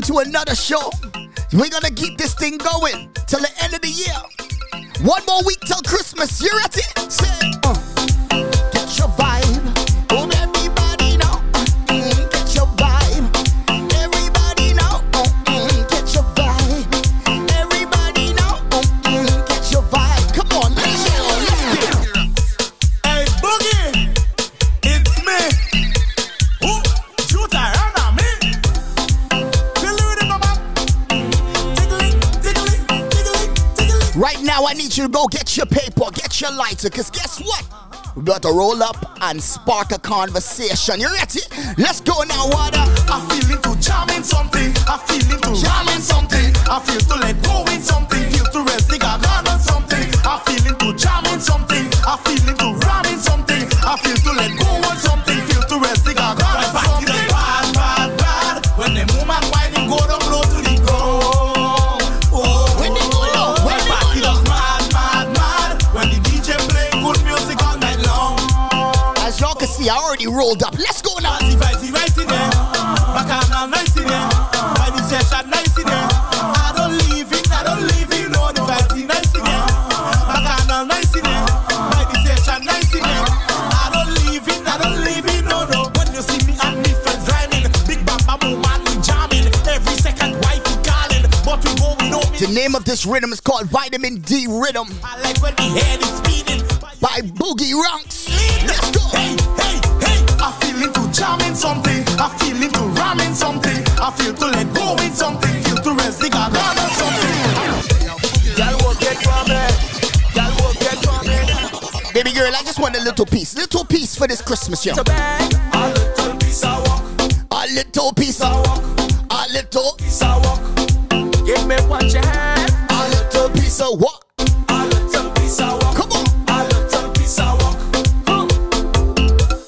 Welcome to another show. We're gonna keep this thing going till the end of the year. One more week till Christmas. You ready? Say, uh, you go get your paper, get your lighter, because guess what? We got to roll up and spark a conversation. You ready? Let's go now, water. I feel into jamming something. I feel into jamming something. I feel to let go in something. Feel to rest the on something. I feel into jamming something. I feel into rolled up. Let's go now. See, see, in there. Bacchanal nice in there. By the session nice in there. I don't leave it, I don't leave it. No, the fighting nice in there. Bacchanal nice in there. By the session nice in there. I don't leave it, I don't leave it. No, no. When you see me and me friends rhyming, big bamba man, we jamming. Every second wife we calling, but we go, we know me. The name of this rhythm is called Vitamin D Rhythm. I like when the head is speeding. By Boogie Ranks. Let's go. A little piece. Little piece for this Christmas, yo. A little piece of walk. A little piece of walk. A little piece of walk. Give me what you have. A little piece of walk. A little piece of walk. Come on. A little piece of walk.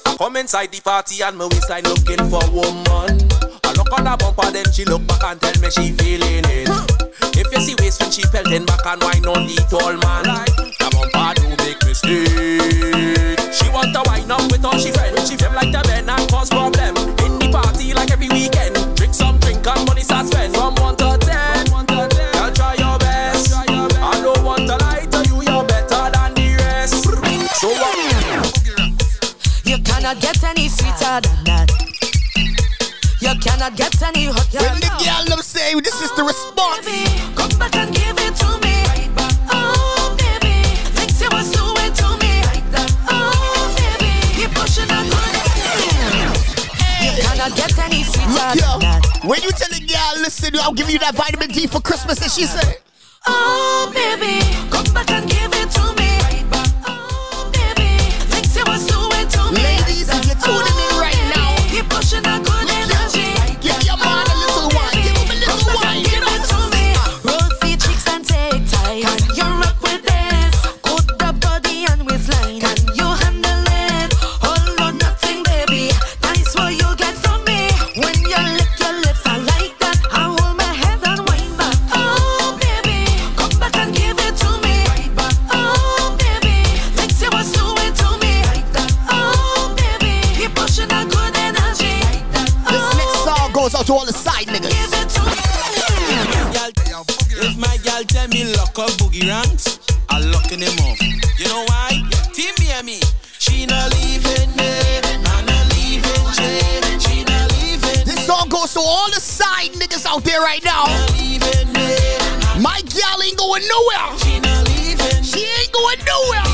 I Come inside the party and me waistline looking for woman. I look on the bumper, then she look back and tell me she feeling it. If you see waist when she pelting back and wine on the tall man, the sweeter than that. You cannot get any hotter. When the girl them say this is the response. Oh, baby, come back and give it to me. Oh, baby, things you was doing to me. Oh, baby, keep pushing and You cannot get any sweeter than that. when you tell the girl, listen, I'll give you that vitamin D for Christmas, and she say, Oh, baby, come back and give it to me. Oh, baby, things you was doing to me. Now, keep pushing goes to all the side niggas out there right now. My gal ain't going nowhere. She ain't going nowhere.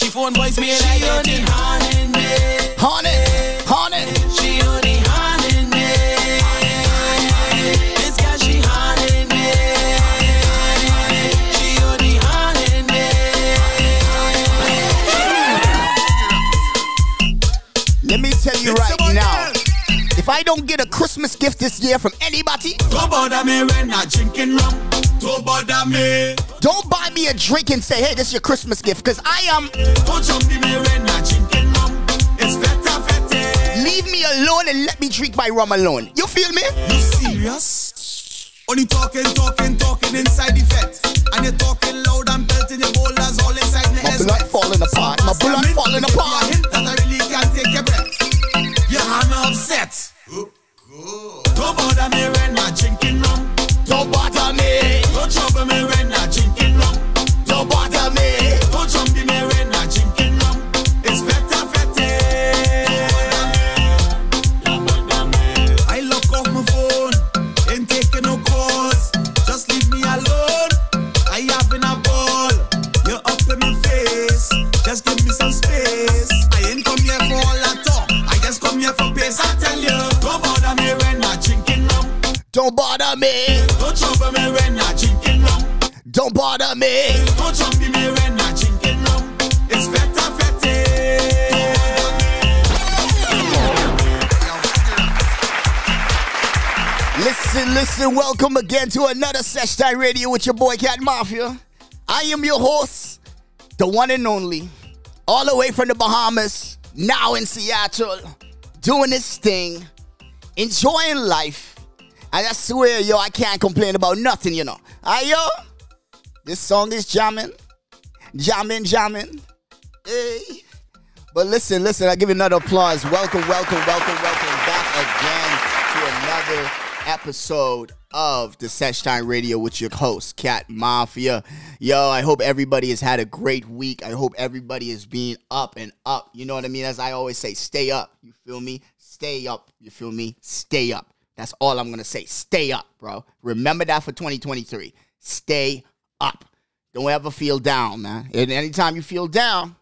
She phone voice me like only haunting me. Honey, honey. She only haunting me. This girl she haunting me. She only haunting me. Let me tell you right now. If I don't get a Christmas gift this year from anybody, Don't bother me when I drinking rum. Don't bother me. don't buy me a drink and say, hey, this is your Christmas gift. Because I am, Don't jump me when I drinking rum. It's feta fete. leave me alone and let me drink my rum alone. You feel me? You serious? Only talking, talking, talking inside the fet. And you're talking loud and belting your boulders all inside the My blood falling apart. My blood falling apart. That I really can't take your breath. You have me upset. Oh, don't bother me when I drinking rum. Don't bother me. Don't trouble me when I Don't bother me. Don't trouble me when I drinking rum. Don't bother me. Don't jump me when I drinking rum. It's feta fete. Listen, listen, welcome again to another Sesh Time Radio with your boy Cat Mafia. I am your host, the one and only, all the way from the Bahamas, now in Seattle, doing this thing, enjoying life. And just swear, yo, I can't complain about nothing, you know. Aye, yo, this song is jamming, jamming, jamming. Hey. But listen, listen, I give you another applause. Welcome, welcome, welcome, welcome back again to another episode of the Sesh Time Radio with your host, Cat Mafia. Yo, I hope everybody has had a great week. I hope everybody is being up and up. You know what I mean? As I always say, stay up. You feel me? Stay up. You feel me? Stay up. That's all I'm gonna say. Stay up, bro. Remember that for 2023. Stay up. Don't ever feel down, man. And anytime you feel down,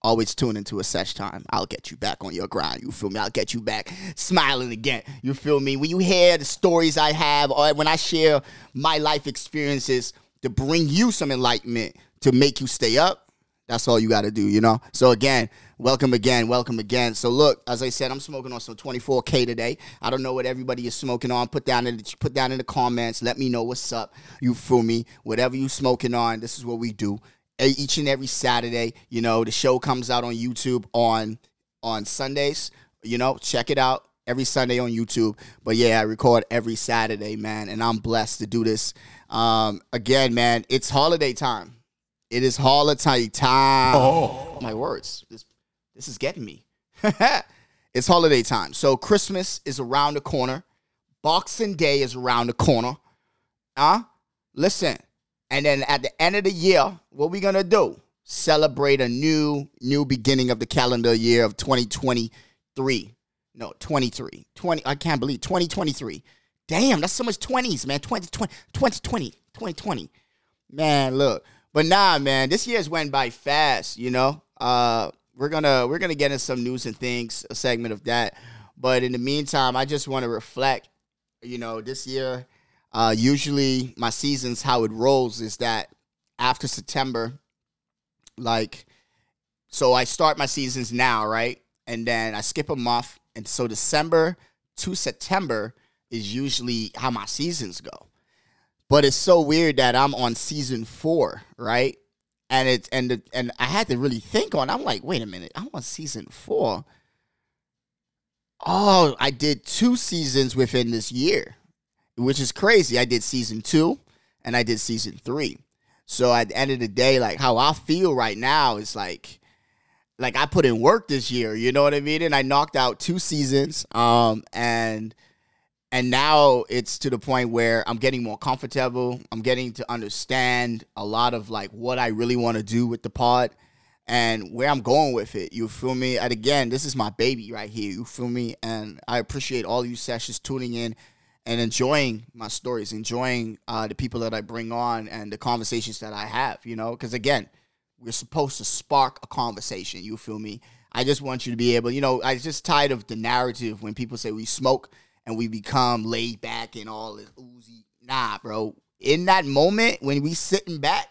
always tune into a sesh time. I'll get you back on your grind. You feel me? I'll get you back smiling again. You feel me? When you hear the stories I have, or when I share my life experiences to bring you some enlightenment to make you stay up, that's all you got to do, you know? So, again, welcome again, welcome again. So, look, as I said, I'm smoking on some 24K today. I don't know what everybody is smoking on. Put down in the, put down in the comments. Let me know what's up. You feel me? Whatever you smoking on, this is what we do each and every Saturday. You know, the show comes out on YouTube on on Sundays. You know, check it out every Sunday on YouTube. But yeah, I record every Saturday, man, and I'm blessed to do this. Um, again, man, it's holiday time. It is holiday time. Oh, my words. This this is getting me. it's holiday time. So Christmas is around the corner. Boxing Day is around the corner. Huh? Listen. And then at the end of the year, what we gonna do? Celebrate a new new beginning of the calendar year of 2023. No, 23. 20 I can't believe 2023. Damn, that's so much 20s, man. 2020 2020 2020. Man, look. But nah, man, this year's went by fast, you know. Uh we're gonna we're gonna get into some news and things, a segment of that. But in the meantime, I just want to reflect, you know, this year uh, usually, my seasons, how it rolls is that after September, like, so I start my seasons now, right? And then I skip a month. And so December to September is usually how my seasons go. But it's so weird that I'm on season four, right? And it and the, and I had to really think on. I'm like, wait a minute, I'm on season four. Oh, I did two seasons within this year which is crazy. I did season two and I did season three. So at the end of the day, like how I feel right now is like like I put in work this year, you know what I mean? And I knocked out two seasons. Um and and now it's to the point where I'm getting more comfortable. I'm getting to understand a lot of like what I really want to do with the pod and where I'm going with it. You feel me? And again, this is my baby right here. You feel me? And I appreciate all you sessions tuning in and enjoying my stories, enjoying uh, the people that I bring on and the conversations that I have, you know, because again, we're supposed to spark a conversation. You feel me? I just want you to be able, you know, I just tired of the narrative when people say we smoke and we become laid back and all this oozy. Nah, bro. In that moment when we sitting back,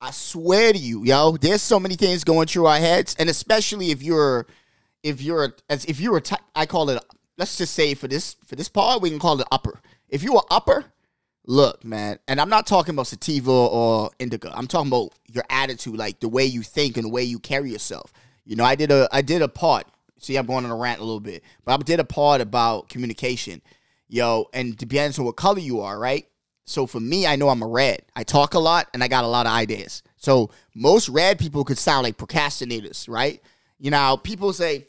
I swear to you, yo, there's so many things going through our heads, and especially if you're, if you're, as if you're a type, I call it. Let's just say for this for this part, we can call it upper. If you are upper, look, man, and I'm not talking about sativa or indica. I'm talking about your attitude, like the way you think and the way you carry yourself. You know, I did a I did a part. See, I'm going on a rant a little bit, but I did a part about communication, yo, and depends on what color you are, right? So for me, I know I'm a red. I talk a lot and I got a lot of ideas. So most red people could sound like procrastinators, right? You know, people say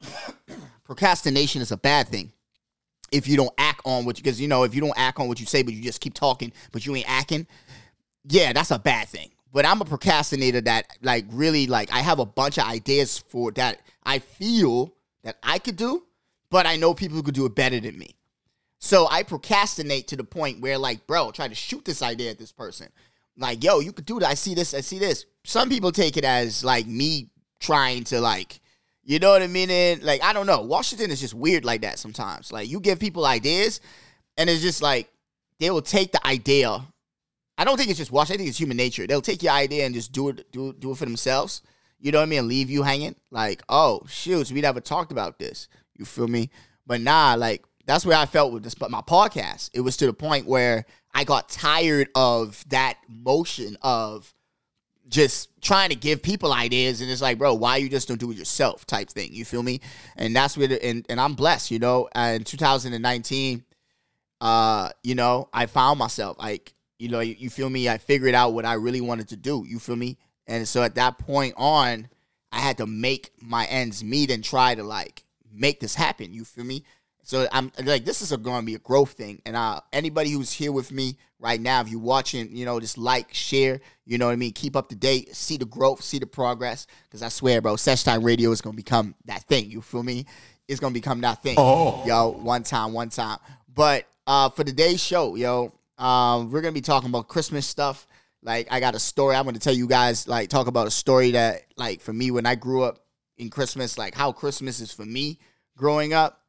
procrastination is a bad thing if you don't act on what you because you know if you don't act on what you say but you just keep talking but you ain't acting yeah that's a bad thing. But i'm a procrastinator that like really like i have a bunch of ideas for that i feel that i could do but i know people who could do it better than me. So i procrastinate to the point where like bro try to shoot this idea at this person. Like yo you could do that. I see this i see this. Some people take it as like me trying to like you know what I mean? And like, I don't know. Washington is just weird like that sometimes. Like, you give people ideas, and it's just like they will take the idea. I don't think it's just Washington. I think it's human nature. They'll take your idea and just do it, do do it for themselves. You know what I mean? And leave you hanging. Like, oh shoot, we never talked about this. You feel me? But nah, like that's where I felt with this. But my podcast, it was to the point where I got tired of that motion of just trying to give people ideas and it's like bro why you just don't do it yourself type thing you feel me? And that's where the, and, and i'm blessed you know? In 2019 uh you know i found myself like you know you, you feel me? I figured out what i really wanted to do you feel me? And so at that point on i had to make my ends meet and try to like make this happen you feel me so I'm like, this is going to be a growth thing. And uh, anybody who's here with me right now, if you're watching, you know, just like, share, you know what I mean? Keep up to date, see the growth, see the progress. Because I swear, bro, Sesh Time Radio is going to become that thing. You feel me? It's going to become that thing. Oh. Yo, one time, one time. But uh, for today's show, yo, um, we're going to be talking about Christmas stuff. Like, I got a story. I'm going to tell you guys, like, talk about a story that, like, for me, when I grew up in Christmas, like, how Christmas is for me growing up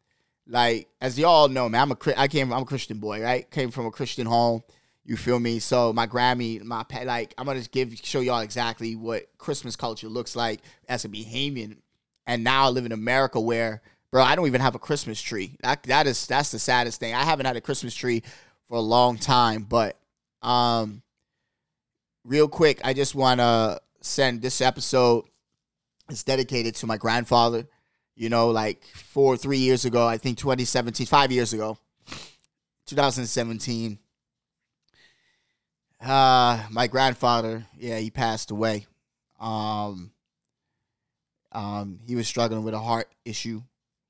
like as y'all know, man, I'm a I came I'm a Christian boy, right? Came from a Christian home. You feel me? So my Grammy, my like I'm gonna just give show y'all exactly what Christmas culture looks like as a Bahamian. And now I live in America where, bro, I don't even have a Christmas tree. That that is that's the saddest thing. I haven't had a Christmas tree for a long time. But um, real quick, I just wanna send this episode. It's dedicated to my grandfather you know, like four, three years ago, I think 2017, five years ago, 2017. Uh, my grandfather, yeah, he passed away. Um, um, he was struggling with a heart issue,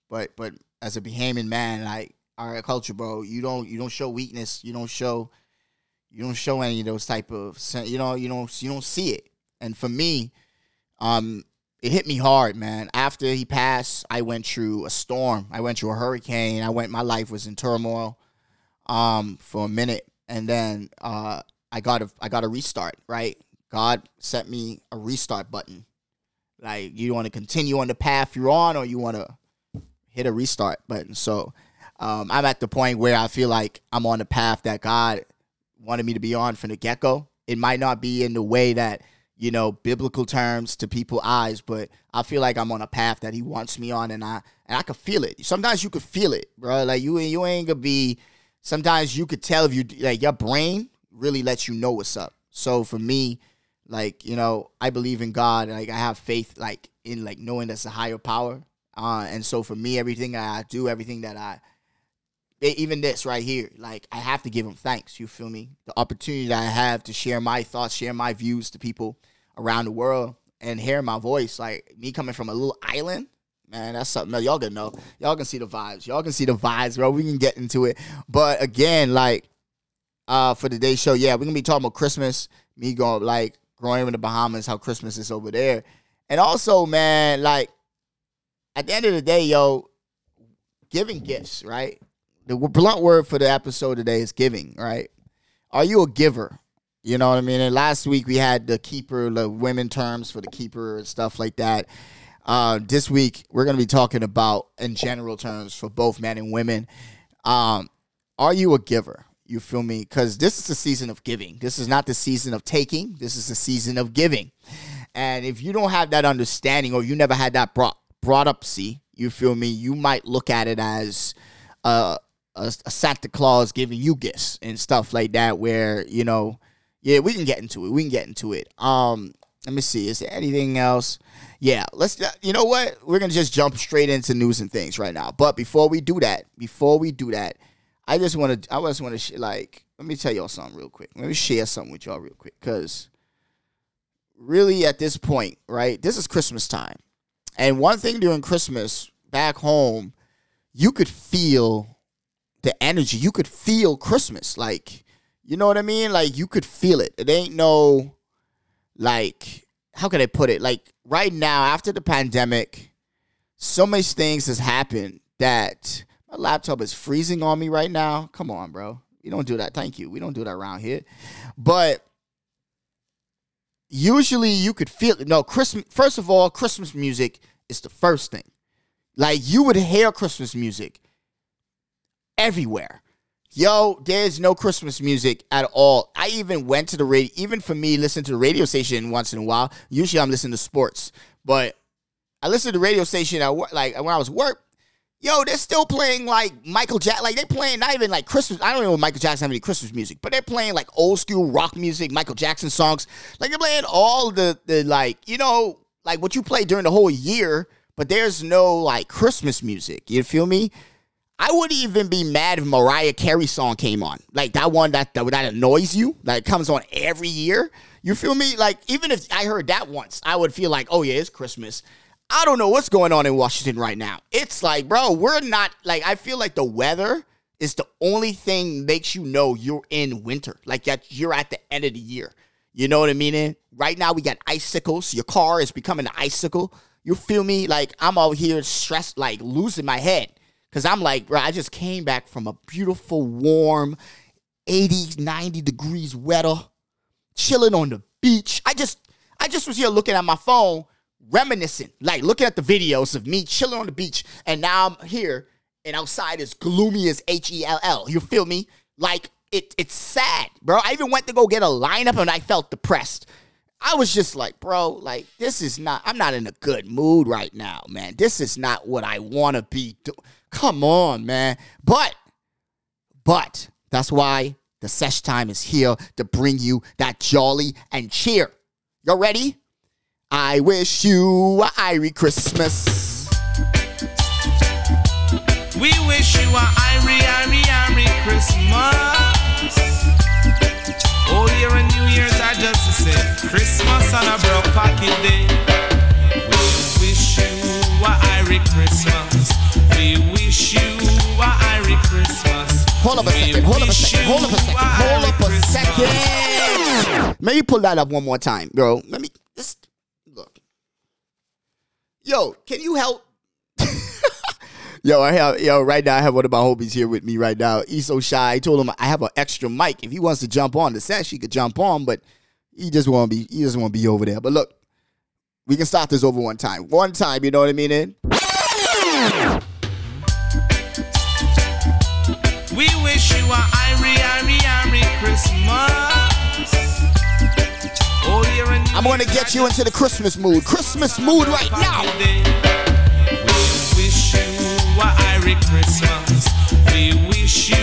but but as a Bahamian man, like our culture, bro, you don't you don't show weakness, you don't show you don't show any of those type of you know you don't you don't see it. And for me, um, it hit me hard, man. After he passed, I went through a storm. I went through a hurricane. I went. My life was in turmoil, um, for a minute, and then uh, I got a I got a restart. Right, God sent me a restart button. Like you want to continue on the path you're on, or you want to hit a restart button. So um, I'm at the point where I feel like I'm on the path that God wanted me to be on from the get go. It might not be in the way that you know, biblical terms to people eyes, but I feel like I'm on a path that he wants me on and I and I could feel it. Sometimes you could feel it, bro. Like you you ain't gonna be sometimes you could tell if you like your brain really lets you know what's up. So for me, like, you know, I believe in God, like I have faith like in like knowing that's a higher power. Uh and so for me everything I do, everything that I even this right here, like I have to give him thanks. You feel me? The opportunity that I have to share my thoughts, share my views to people around the world, and hear my voice. Like me coming from a little island, man, that's something y'all gonna know. Y'all can see the vibes. Y'all can see the vibes, bro. We can get into it. But again, like uh for today's show, yeah, we're gonna be talking about Christmas. Me going like growing in the Bahamas, how Christmas is over there, and also, man, like at the end of the day, yo, giving gifts, right? The blunt word for the episode today is giving, right? Are you a giver? You know what I mean? And last week we had the keeper, the women terms for the keeper and stuff like that. Uh, this week we're going to be talking about in general terms for both men and women. Um, are you a giver? You feel me? Because this is the season of giving. This is not the season of taking. This is the season of giving. And if you don't have that understanding or you never had that brought brought up, see, you feel me? You might look at it as uh, a, a Santa Claus giving you gifts and stuff like that. Where you know, yeah, we can get into it. We can get into it. Um, let me see. Is there anything else? Yeah, let's. You know what? We're gonna just jump straight into news and things right now. But before we do that, before we do that, I just want to. I just want to sh- like. Let me tell y'all something real quick. Let me share something with y'all real quick, cause really at this point, right? This is Christmas time, and one thing during Christmas back home, you could feel the energy. You could feel Christmas, like you know what I mean. Like you could feel it. It ain't no like how can I put it? Like right now, after the pandemic, so much things has happened that my laptop is freezing on me right now. Come on, bro. You don't do that. Thank you. We don't do that around here. But usually you could feel no Christmas. First of all, Christmas music is the first thing. Like you would hear Christmas music everywhere. Yo, there's no Christmas music at all. I even went to the radio, even for me, listen to the radio station once in a while. Usually I'm listening to sports, but I listen to the radio station at work, like when I was work. Yo, they're still playing like Michael Jackson. Like they're playing not even like Christmas. I don't know Michael Jackson have any Christmas music, but they're playing like old school rock music, Michael Jackson songs. Like they're playing all the the like you know like what you play during the whole year. But there's no like Christmas music. You feel me? I wouldn't even be mad if Mariah Carey song came on. Like that one that that, that annoys you, that comes on every year. You feel me? Like even if I heard that once, I would feel like, oh yeah, it's Christmas. I don't know what's going on in Washington right now. It's like, bro, we're not like I feel like the weather is the only thing makes you know you're in winter. Like that you're at the end of the year. You know what I mean? Right now we got icicles. Your car is becoming an icicle. You feel me? Like I'm out here stressed, like losing my head. Cause I'm like, bro, I just came back from a beautiful, warm, 80, 90 degrees weather, chilling on the beach. I just, I just was here looking at my phone, reminiscing, like looking at the videos of me chilling on the beach, and now I'm here and outside is gloomy as H E L L. You feel me? Like it, it's sad, bro. I even went to go get a lineup and I felt depressed. I was just like, bro, like this is not. I'm not in a good mood right now, man. This is not what I want to be doing. Come on, man. But, but that's why the sesh time is here to bring you that jolly and cheer. You ready? I wish you a Irie Christmas. We wish you a Irie, Irie, Irie Christmas. Oh, All year and New Year's are just the same. Christmas on a broke pocket day. You Irie Christmas. We wish you a Irie Christmas. Hold up a second. Hold up a second. Hold up a second. Hold up a second. Let me pull that up one more time, bro. Let me just look. Yo, can you help? yo, I have yo right now. I have one of my homies here with me right now. He's so shy. I told him I have an extra mic. If he wants to jump on the set, he could jump on, but he just want to be. He want to be over there. But look, we can start this over one time. One time, you know what I mean? eh? We wish you a Irie, Irie, Irie Christmas. All year and New I'm gonna get you into the Christmas mood. Christmas mood right now. We wish you a Irie Christmas. We wish you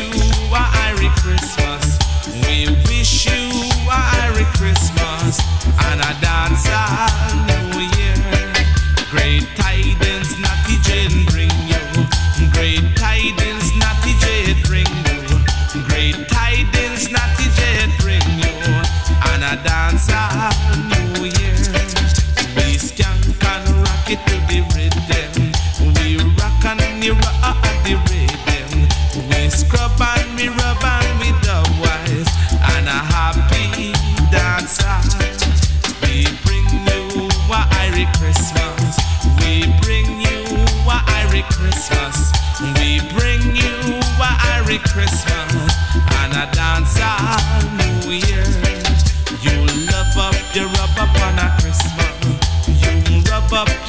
a Irie Christmas. We wish you a Irie Christmas and a dance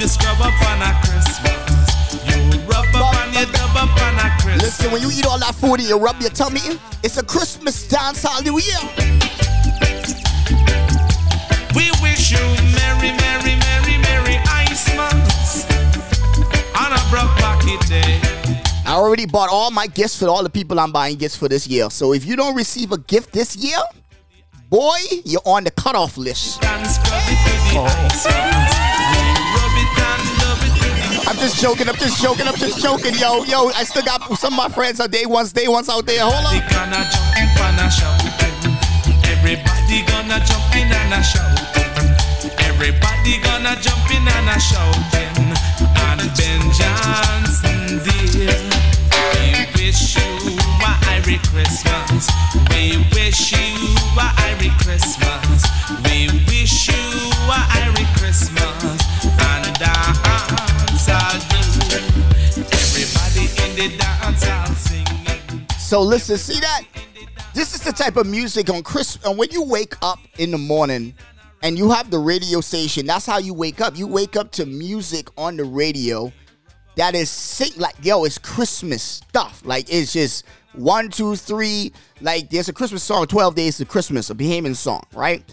you scrub up on a Christmas. You rub up and you dub up on a Christmas. Listen, when you eat all that food and you rub your tummy, it's a Christmas dance all Year. We wish you merry, merry, merry, merry Christmas on a broke pocket day. I already bought all my gifts for all the people I'm buying gifts for this year. So if you don't receive a gift this year, boy, you're on the cutoff list. And just joking. I'm just joking. I'm just joking, yo, yo. I still got some of my friends are day ones, day ones out there. Hold on. Everybody gonna jump in and a shouting. Everybody gonna jump in and a shouting. And Ben Johnson, dear, we wish you a Merry Christmas. We wish you a Merry Christmas. We wish you a Merry So listen, see that? This is the type of music on Christmas. And when you wake up in the morning and you have the radio station, that's how you wake up. You wake up to music on the radio that is sing like yo, it's Christmas stuff. Like it's just one, two, three. Like there's a Christmas song, Twelve Days of Christmas, a Bahamian song, right?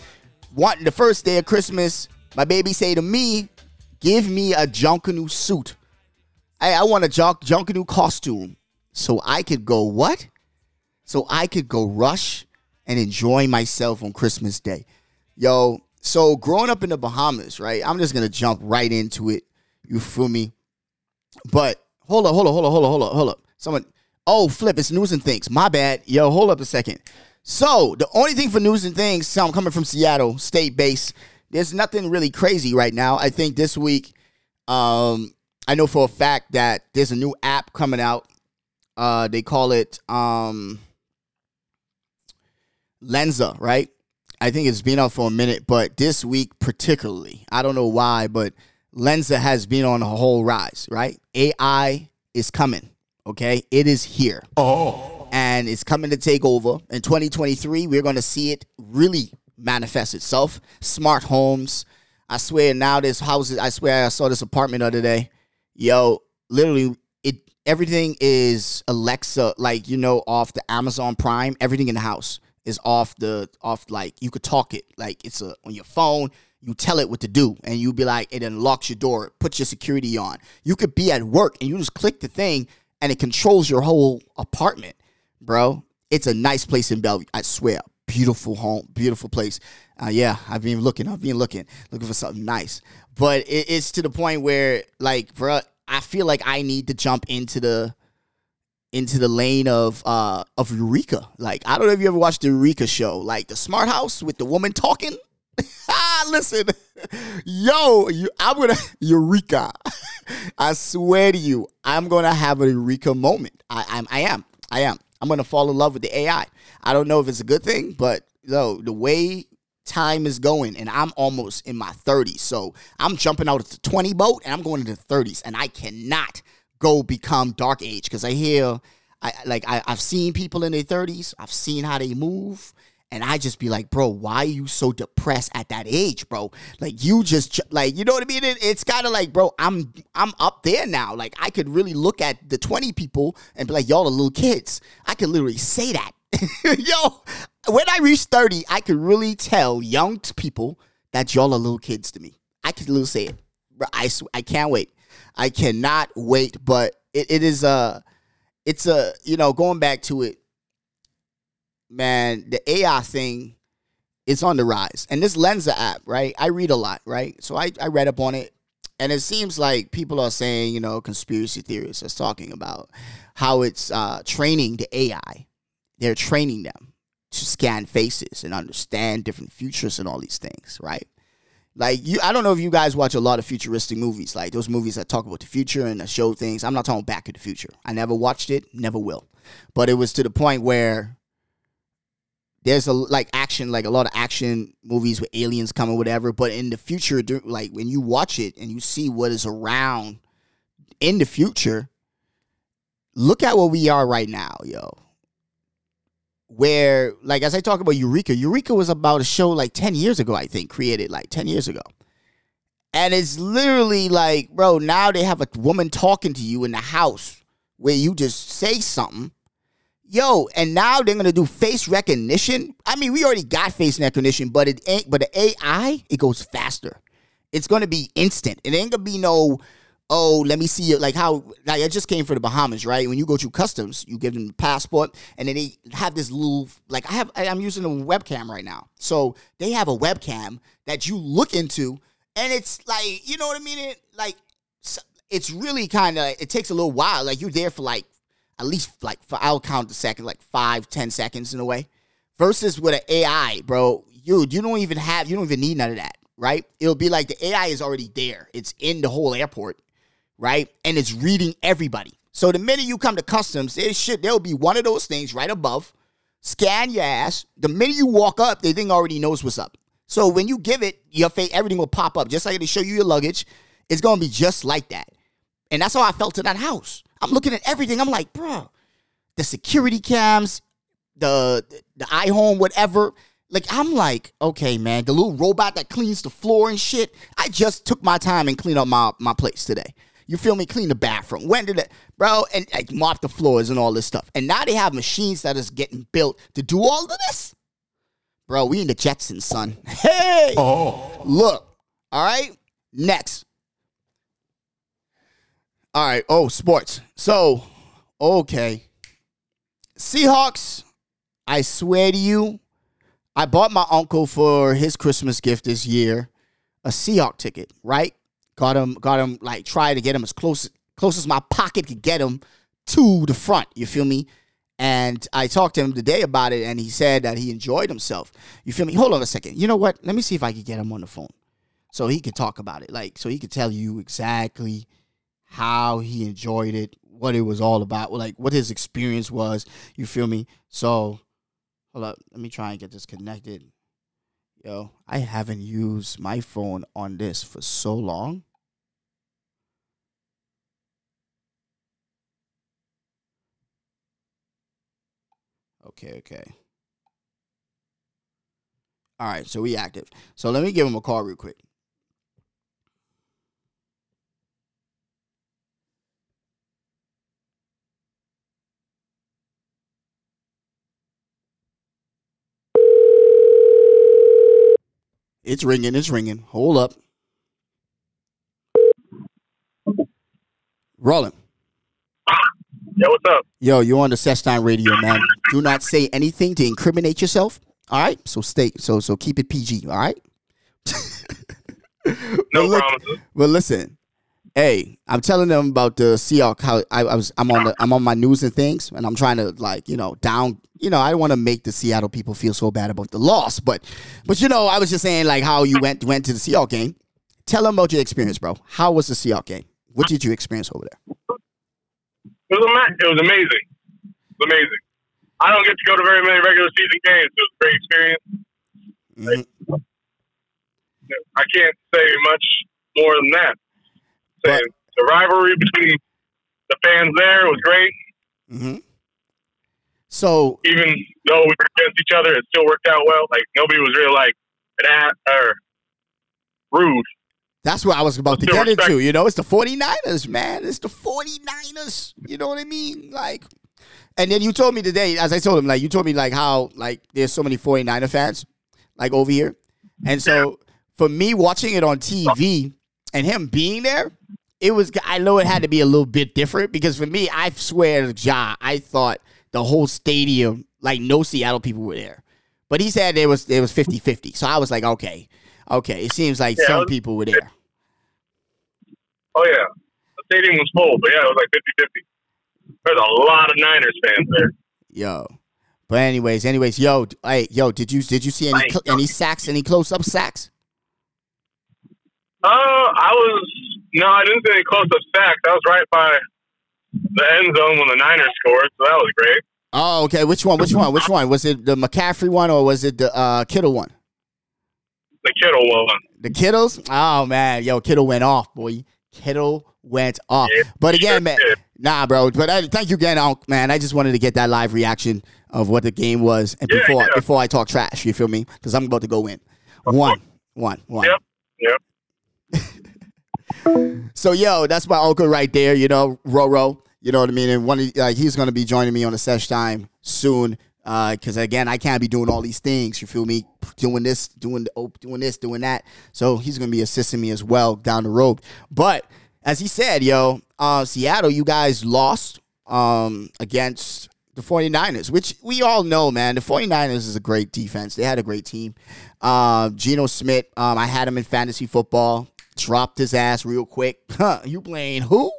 One, the first day of Christmas, my baby say to me, "Give me a Junkanoo suit. I, I want a junk Junkanoo costume, so I could go what? So I could go rush and enjoy myself on Christmas Day, yo." So growing up in the Bahamas, right? I'm just gonna jump right into it. You feel me? But hold up, hold up, hold up, hold up, hold up, hold up. Someone, oh, flip, it's news and things. My bad. Yo, hold up a second. So the only thing for news and things, so I'm coming from Seattle, state base. There's nothing really crazy right now. I think this week, um, I know for a fact that there's a new app coming out. Uh, they call it um, Lensa, right? I think it's been out for a minute, but this week particularly, I don't know why, but Lensa has been on a whole rise, right? AI is coming, okay? It is here. Oh. And it's coming to take over. In 2023, we're going to see it really manifest itself. Smart homes. I swear now there's houses. I swear I saw this apartment the other day. Yo, literally it everything is Alexa, like you know, off the Amazon Prime. Everything in the house is off the off like you could talk it. Like it's a on your phone. You tell it what to do, and you be like, it unlocks your door, puts your security on. You could be at work and you just click the thing, and it controls your whole apartment, bro. It's a nice place in Bellevue. I swear, beautiful home, beautiful place. Uh, yeah, I've been looking. I've been looking, looking for something nice. But it, it's to the point where, like, bro, I feel like I need to jump into the into the lane of uh of Eureka. Like, I don't know if you ever watched the Eureka show, like the Smart House with the woman talking. ah, listen, yo, you, I'm gonna Eureka. I swear to you, I'm gonna have a Eureka moment. I, I'm, I am, I am. I'm gonna fall in love with the AI. I don't know if it's a good thing, but yo, the way time is going, and I'm almost in my 30s, so I'm jumping out of the 20 boat, and I'm going into the 30s, and I cannot go become dark age because I hear, I like, I, I've seen people in their 30s. I've seen how they move. And I just be like, bro, why are you so depressed at that age, bro? Like you just like, you know what I mean? It, it's kind of like, bro, I'm I'm up there now. Like I could really look at the 20 people and be like, y'all are little kids. I could literally say that. Yo, when I reach 30, I could really tell young people that y'all are little kids to me. I could literally say it. I sw- I can't wait. I cannot wait, but it, it is a it's a you know, going back to it, man, the AI thing is on the rise. And this Lensa app, right? I read a lot, right? So I, I read up on it. And it seems like people are saying, you know, conspiracy theorists are talking about how it's uh, training the AI. They're training them to scan faces and understand different futures and all these things, right? Like you, I don't know if you guys watch a lot of futuristic movies, like those movies that talk about the future and that show things. I'm not talking Back to the Future. I never watched it, never will. But it was to the point where there's a like action, like a lot of action movies with aliens coming, whatever. But in the future, like when you watch it and you see what is around in the future, look at what we are right now, yo. Where, like, as I talk about Eureka, Eureka was about a show like 10 years ago, I think, created like 10 years ago. And it's literally like, bro, now they have a woman talking to you in the house where you just say something. Yo, and now they're gonna do face recognition. I mean, we already got face recognition, but it ain't. But the AI, it goes faster. It's gonna be instant. It ain't gonna be no. Oh, let me see. Like how like I just came from the Bahamas, right? When you go through customs, you give them the passport, and then they have this little like I have. I'm using a webcam right now, so they have a webcam that you look into, and it's like you know what I mean. It like it's really kind of it takes a little while. Like you're there for like at least like for I'll count the second like five ten seconds in a way. Versus with an AI, bro, you you don't even have you don't even need none of that, right? It'll be like the AI is already there. It's in the whole airport, right? And it's reading everybody. So the minute you come to customs, there should there'll be one of those things right above. Scan your ass. The minute you walk up, the thing already knows what's up. So when you give it your face, everything will pop up just like they show you your luggage. It's gonna be just like that. And that's how I felt in that house. I'm looking at everything. I'm like, bro, the security cams, the the iHome, whatever. Like I'm like, okay, man, the little robot that cleans the floor and shit. I just took my time and cleaned up my my place today. You feel me? Clean the bathroom. When did it, bro? And like mop the floors and all this stuff. And now they have machines that is getting built to do all of this. Bro, we in the Jetsons, son. Hey, oh. look. All right. Next. All right. Oh, sports. So, okay. Seahawks, I swear to you, I bought my uncle for his Christmas gift this year a Seahawk ticket, right? Got him, got him, like, try to get him as close, close as my pocket could get him to the front. You feel me? And I talked to him today about it, and he said that he enjoyed himself. You feel me? Hold on a second. You know what? Let me see if I can get him on the phone so he could talk about it. Like, so he could tell you exactly how he enjoyed it, what it was all about, like what his experience was. You feel me? So, hold up. Let me try and get this connected. Yo, I haven't used my phone on this for so long. Okay, okay. All right, so we active. So let me give him a call real quick. It's ringing. It's ringing. Hold up. Rolling. Yeah, what's up? Yo, you're on the Sesh Time Radio, man. Do not say anything to incriminate yourself. All right. So stay. So so keep it PG. All right. No Well, look- promises. Well, listen. Hey, I'm telling them about the Seahawks. How I, I was, I'm on the, I'm on my news and things, and I'm trying to like, you know, down. You know, I want to make the Seattle people feel so bad about the loss, but, but you know, I was just saying like how you went went to the Seahawks game. Tell them about your experience, bro. How was the Seahawks game? What did you experience over there? It was, ama- it was amazing. It was amazing. I don't get to go to very many regular season games. so It was a great experience. Mhm. I can't say much more than that. Saying the rivalry between the fans there was great. hmm So Even though we were against each other, it still worked out well. Like nobody was really like an at or rude. That's what I was about to get respect- into. You know, it's the 49ers, man. It's the 49ers. You know what I mean? Like, and then you told me today, as I told him, like, you told me, like, how, like, there's so many 49er fans, like, over here. And so for me watching it on TV and him being there, it was, I know it had to be a little bit different because for me, I swear to Jah, I thought the whole stadium, like, no Seattle people were there. But he said it was, it was 50 50. So I was like, okay. Okay, it seems like Yeah, some was- people were there. Oh yeah, the stadium was full, but yeah, it was like 50-50. There's a lot of Niners fans there. Yo. But anyways, anyways, yo, hey, yo, did you did you see any any sacks, any close up sacks? Uh, I was no, I didn't see any close up sacks. I was right by the end zone when the Niners scored, so that was great. Oh, okay. Which one? Which one? Which one? Was it the McCaffrey one or was it the uh, Kittle one? The Kittle one. The Kittles? Oh man, yo, Kittle went off, boy. Kittle went off. Yeah, but again, man, did. nah, bro. But I, thank you again, man. I just wanted to get that live reaction of what the game was, and Yeah, before yeah. before I talk trash, you feel me? Because I'm about to go in. One, one, one. Yep. Yep. So yo, that's my uncle right there. You know, Roro. You know what I mean? And one, like uh, he's gonna be joining me on the sesh time soon. Because again, I can't be doing all these things. You feel me? Doing this, doing the doing this, doing that. So he's gonna be assisting me as well down the road. But as he said, yo, uh, Seattle, you guys lost um, against the 49ers, which we all know, man. The 49ers is a great defense. They had a great team. Uh, Geno Smith, um, I had him in fantasy football. Dropped his ass real quick. Huh, you playing who?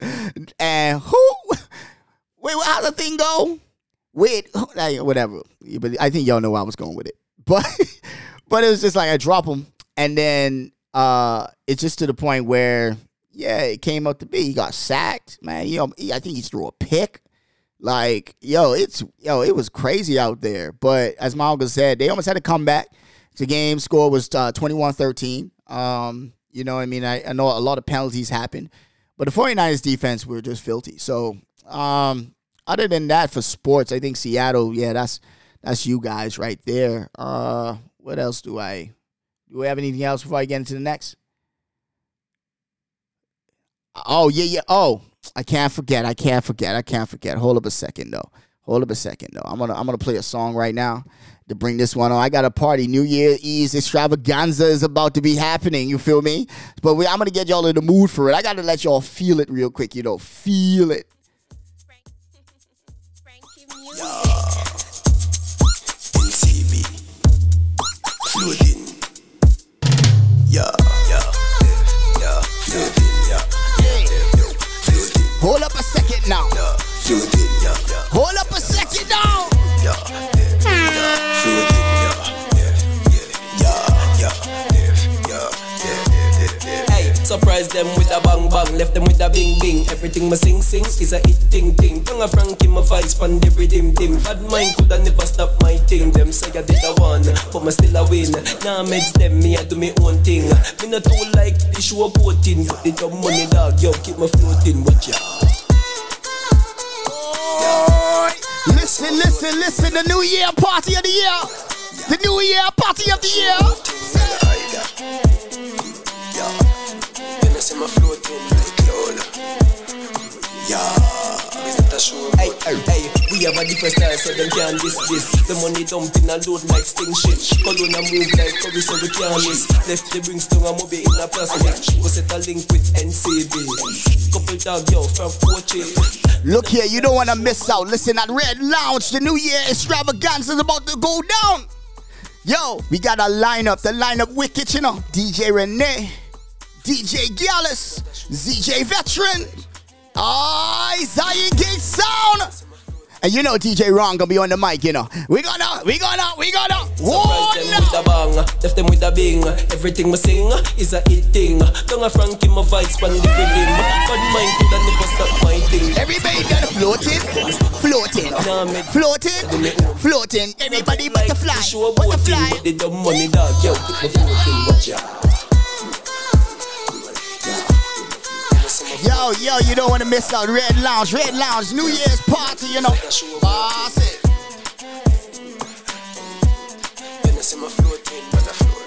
and who? Wait, how the thing go? Wait, like, whatever. But I think y'all know where I was going with it. But but it was just like I drop him, and then uh, it's just to the point where yeah, it came up to be. He got sacked, man. You know, I think he threw a pick. Like, yo, it's yo, it was crazy out there. But as Malga said, they almost had to come back. The game score was uh, 21-13. Um, you know, I mean, I, I know a lot of penalties happened, but the 49ers defense were just filthy. So, um, other than that, for sports, I think Seattle, yeah, that's that's you guys right there. Uh, what else do I do? We have anything else before I get into the next? Oh yeah, yeah. Oh, I can't forget. I can't forget. I can't forget. Hold up a second though. Hold up a second though. I'm gonna I'm gonna play a song right now to bring this one on. I got a party. New Year extravaganza is about to be happening. You feel me? But we, I'm gonna get y'all in the mood for it. I gotta let y'all feel it real quick. You know, feel it. Hold up a second now. Surprise them with a bang bang, left them with a bing bing. Everything my sing sing is a hit ting ting. Tongue a Frankie my vibes pan the rhythm dim. Bad mind coulda never stop my thing. Them say I did a one, but me still a win. Now meds them, me I do me own thing. Me not too like the show boating, but the dumb money dog, yo keep me floating. Watch ya. Listen, listen, listen. The New Year party of the year. The New Year party of the year. You know, see my floating like cloud. Yeah, is that a show? Hey, hey, hey, we have a different style so them can't diss this. The money dumped in a load like sting shit. Colonna move like curry so we can't miss. Left the rings to a movie in a plastic. We set a link with NCB. Couple dog yo from Poche. Look here, you don't want to miss out. Listen at Red Lounge. The New Year extravaganza is about to go down. Yo, we got a lineup. The lineup wicked, you know. DJ Renee, DJ Gallus, ZJ Veteran, I Zion Gate Sound. And you know DJ Ron gonna be on the mic, you know. We gonna, we gonna, we gonna. Surprise them with a bang, left them with a bing. Everything me sing is a hit thing. Tongue a Frankie my vibes pan the rhythm. Bad mind coulda never stop my thing. Everybody got floating, floating, floating, floating. Everybody butterfly, the butterfly. but the dumb money dog, yo floating. Watch ya. Yo, yo, you don't want to miss out. Red Lounge, Red Lounge, New Year's party, you know. Boss it. You know, see my floating, but I float.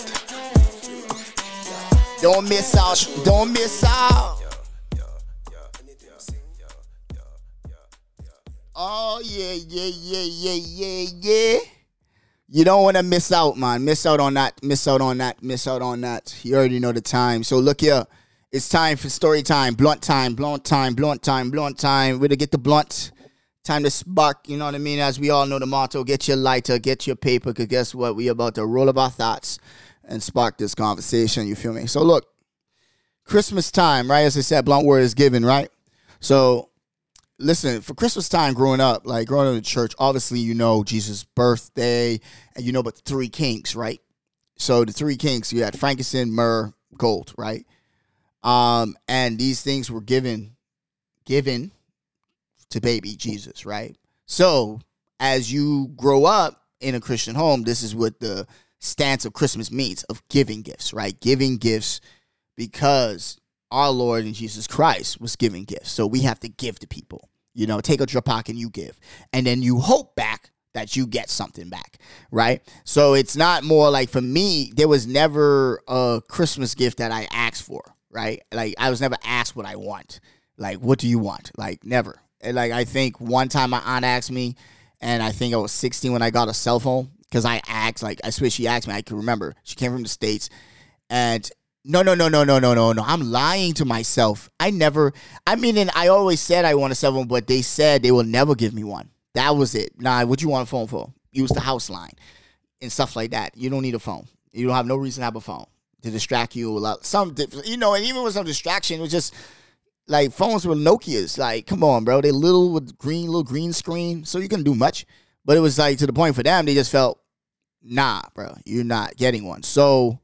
Don't miss out. Don't miss out. Oh, yeah, yeah, yeah, yeah, yeah, yeah. You don't want to miss out, man. Miss out on that. Miss out on that. Miss out on that. You already know the time. So look here. It's time for story time, blunt time, blunt time, blunt time, blunt time. We're to get the blunt. Time to spark, you know what I mean? As we all know the motto, get your lighter, get your paper, because guess what? We about to roll up our thoughts and spark this conversation, you feel me? So look, Christmas time, right? As I said, blunt word is given, right? So listen, for Christmas time growing up, like growing up in church, obviously you know Jesus' birthday, and you know about the three kings, right? So the three kings, you had frankincense, myrrh, gold, right? Um, and these things were given, given to baby Jesus, right? So as you grow up in a Christian home, this is what the stance of Christmas means of giving gifts, right? Giving gifts because our Lord and Jesus Christ was giving gifts. So we have to give to people. You know, take out your pocket and you give. And then you hope back that you get something back, right? So it's not more like for me, there was never a Christmas gift that I asked for, right? Like I was never asked what I want, Like, what do you want? Like, never. And like, I think one time my aunt asked me, and I think I was 16 when I got a cell phone because I asked, like, I swear she asked me. I can remember. She came from the states, and no, no, no, no, no, no, no, no. I'm lying to myself. I never. I mean, and I always said I want a cell phone, but they said they will never give me one. That was it. Nah, what you want a phone for? Use the house line and stuff like that. You don't need a phone. You don't have no reason to have a phone to distract you a lot. Some, you know, and even with some distraction, it was just like phones were Nokia's. Like, come on, bro. They little with green, little green screen, so you couldn't do much. But it was like to the point for them, they just felt, nah, bro, you're not getting one. So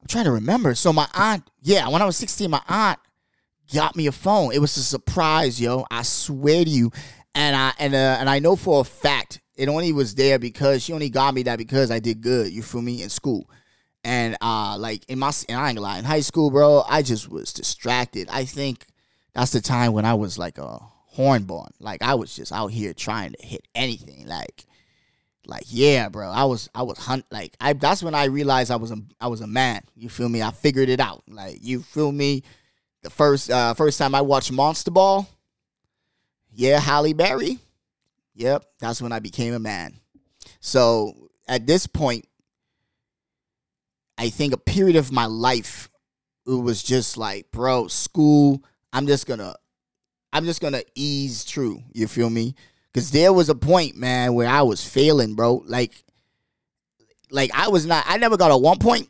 I'm trying to remember. So my aunt, yeah, when I was 16, my aunt got me a phone. It was a surprise, yo. I swear to you. And I and uh, and I know for a fact it only was there because she only got me that because I did good. You feel me in school. And uh, like in my, and I ain't lie, in high school, bro, I just was distracted. I think that's the time when I was like a hornborn. Like I was just out here trying to hit anything. Like, like yeah, bro. I was, I was hunt. Like I, that's when I realized I was a, I was a man. You feel me? I figured it out. Like you feel me? The first, uh, first time I watched Monster Ball. Yeah, Halle Berry. Yep, that's when I became a man. So at this point, I think a period of my life, it was just like, bro, school. I'm just gonna, I'm just gonna ease through. You feel me? Because there was a point, man, where I was failing, bro. Like, like I was not. I never got a one point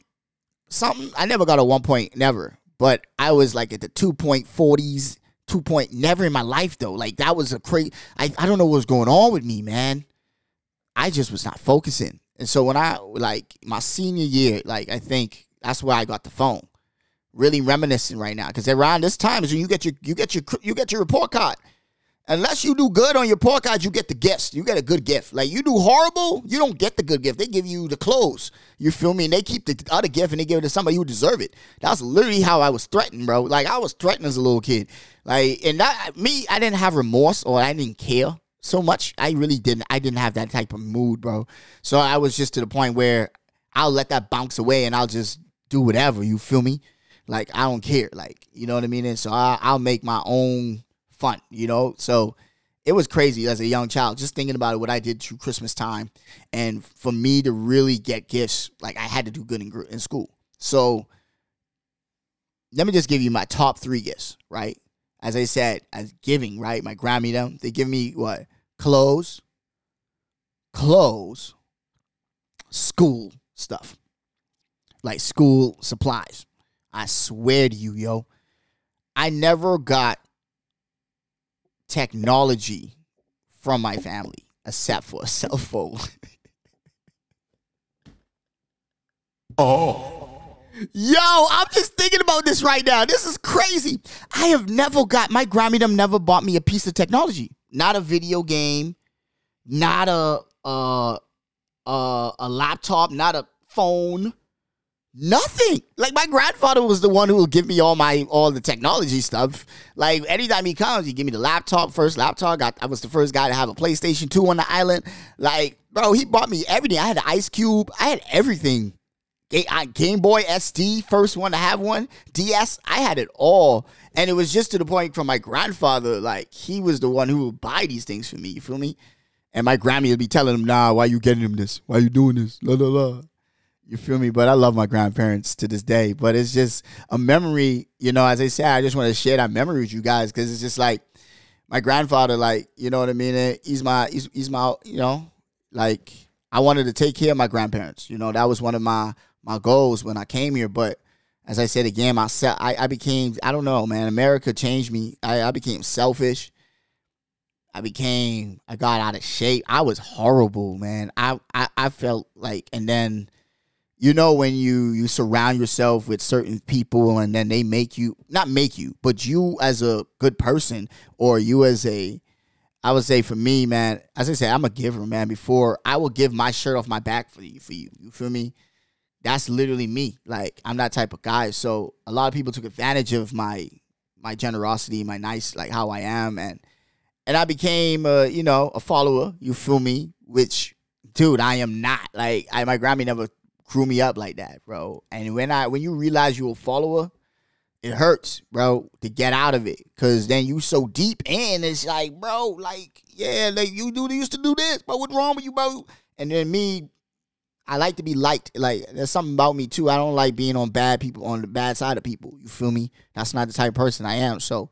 something. I never got a one point, never. But I was like at the two point forties, two point. Never in my life though. Like that was a crazy. I I don't know what was going on with me, man. I just was not focusing. And so when I like my senior year, like I think that's where I got the phone. Really reminiscing right now because around this time is when you get your you get your you get your report card. Unless you do good on your report card, you get the gifts. You get a good gift. Like you do horrible, you don't get the good gift. They give you the clothes. You feel me? And they keep the other gift and they give it to somebody who deserve it. That's literally how I was threatened, bro. Like I was threatened as a little kid. Like and that me, I didn't have remorse or I didn't care so much. I really didn't. I didn't have that type of mood, bro. So I was just to the point where I'll let that bounce away and I'll just do whatever. You feel me? Like I don't care. Like you know what I mean. And so I, I'll make my own fun. You know. So it was crazy as a young child, just thinking about it, what I did through Christmas time, and for me to really get gifts, like I had to do good in, in school. So let me just give you my top three gifts, right? As I said, as giving, right? My Grammy them, they give me what? Clothes, clothes, school stuff. Like school supplies. I swear to you, yo. I never got technology from my family except for a cell phone. oh. Yo, I'm just thinking about this right now. This is crazy. I have never got my Grammy them never bought me a piece of technology. Not a video game, not a uh uh a laptop, not a phone. Nothing. Like my grandfather was the one who would give me all my all the technology stuff. Like anytime he comes, he give me the laptop. First laptop, I was the first guy to have a PlayStation 2 on the island. Like, bro, he bought me everything. I had an ice cube. I had everything. Game Boy SP, first one to have one. DS, I had it all. And it was just to the point from my grandfather, like he was the one who would buy these things for me. You feel me? And my Grammy would be telling him, nah, why you getting him this? Why you doing this? La la la. You feel me? But I love my grandparents to this day. But it's just a memory, you know, as I said, I just want to share that memory with you guys because it's just like my grandfather, like, you know what I mean? He's my, he's, he's my, you know, like I wanted to take care of my grandparents. You know, that was one of my my goals when I came here. But as I said again, myself, I, I became, I don't know, man. America changed me. I, I became selfish. I became, I got out of shape. I was horrible, man. I, I, I felt like, and then, you know, when you you surround yourself with certain people, and then they make you not make you, but you as a good person, or you as a, I would say for me, man. As I said, I'm a giver, man. Before I will give my shirt off my back for you, for you. You feel me? That's literally me. Like I'm that type of guy. So a lot of people took advantage of my my generosity, my nice, like how I am, and and I became, uh, you know, a follower. You feel me? Which, dude, I am not. Like, I, my Grammy never grew me up like that, bro. And when I, when you realize you're a follower, it hurts, bro, to get out of it. Cause then you so deep in, it's like, bro, like, yeah, like you do used to do this, but what's wrong with you, bro? And then me, I like to be liked. Like there's something about me too. I don't like being on bad people on the bad side of people. You feel me? That's not the type of person I am. So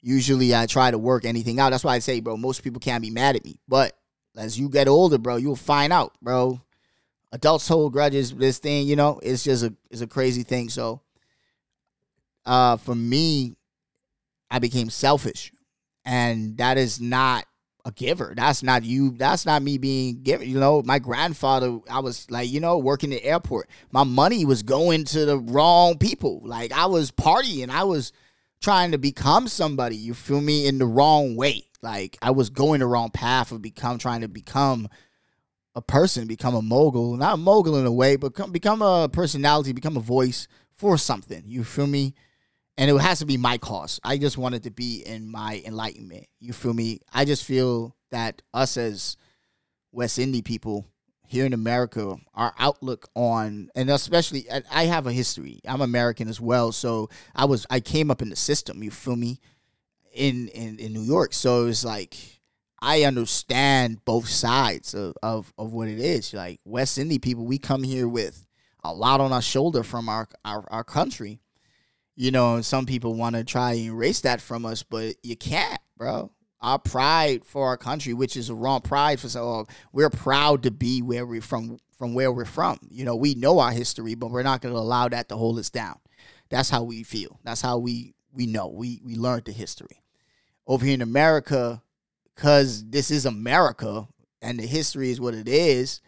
usually I try to work anything out. That's why I say, bro, most people can't be mad at me. But as you get older, bro, you'll find out, bro. Adults hold grudges. This thing, you know, it's just a it's a crazy thing. So uh for me, I became selfish. And that is not a giver. That's not you. That's not me being given. You know, my grandfather, I was like, you know, working the airport. My money was going to the wrong people. Like I was partying. I was trying to become somebody. You feel me? In the wrong way. Like I was going the wrong path of become trying to become a person, become a mogul. Not a mogul in a way, but come, become a personality, become a voice for something. You feel me? And it has to be my cause. I just wanted to be in my enlightenment. You feel me? I just feel that us as West Indian people here in America, our outlook on, and especially, I- have a history. I'm American as well, so I was, I came up in the system. You feel me? In in in New York, so it's like I understand both sides of, of of what it is. Like West Indian people, we come here with a lot on our shoulder from our our, our country. You know, some people want to try and erase that from us, but you can't, bro. Our pride for our country, which is a wrong pride for so we're proud to be where we're from from where we're from. You know, we know our history, but we're not gonna allow that to hold us down. That's how we feel. That's how we we know. We we learned the history. Over here in America, because this is America and the history is what it is,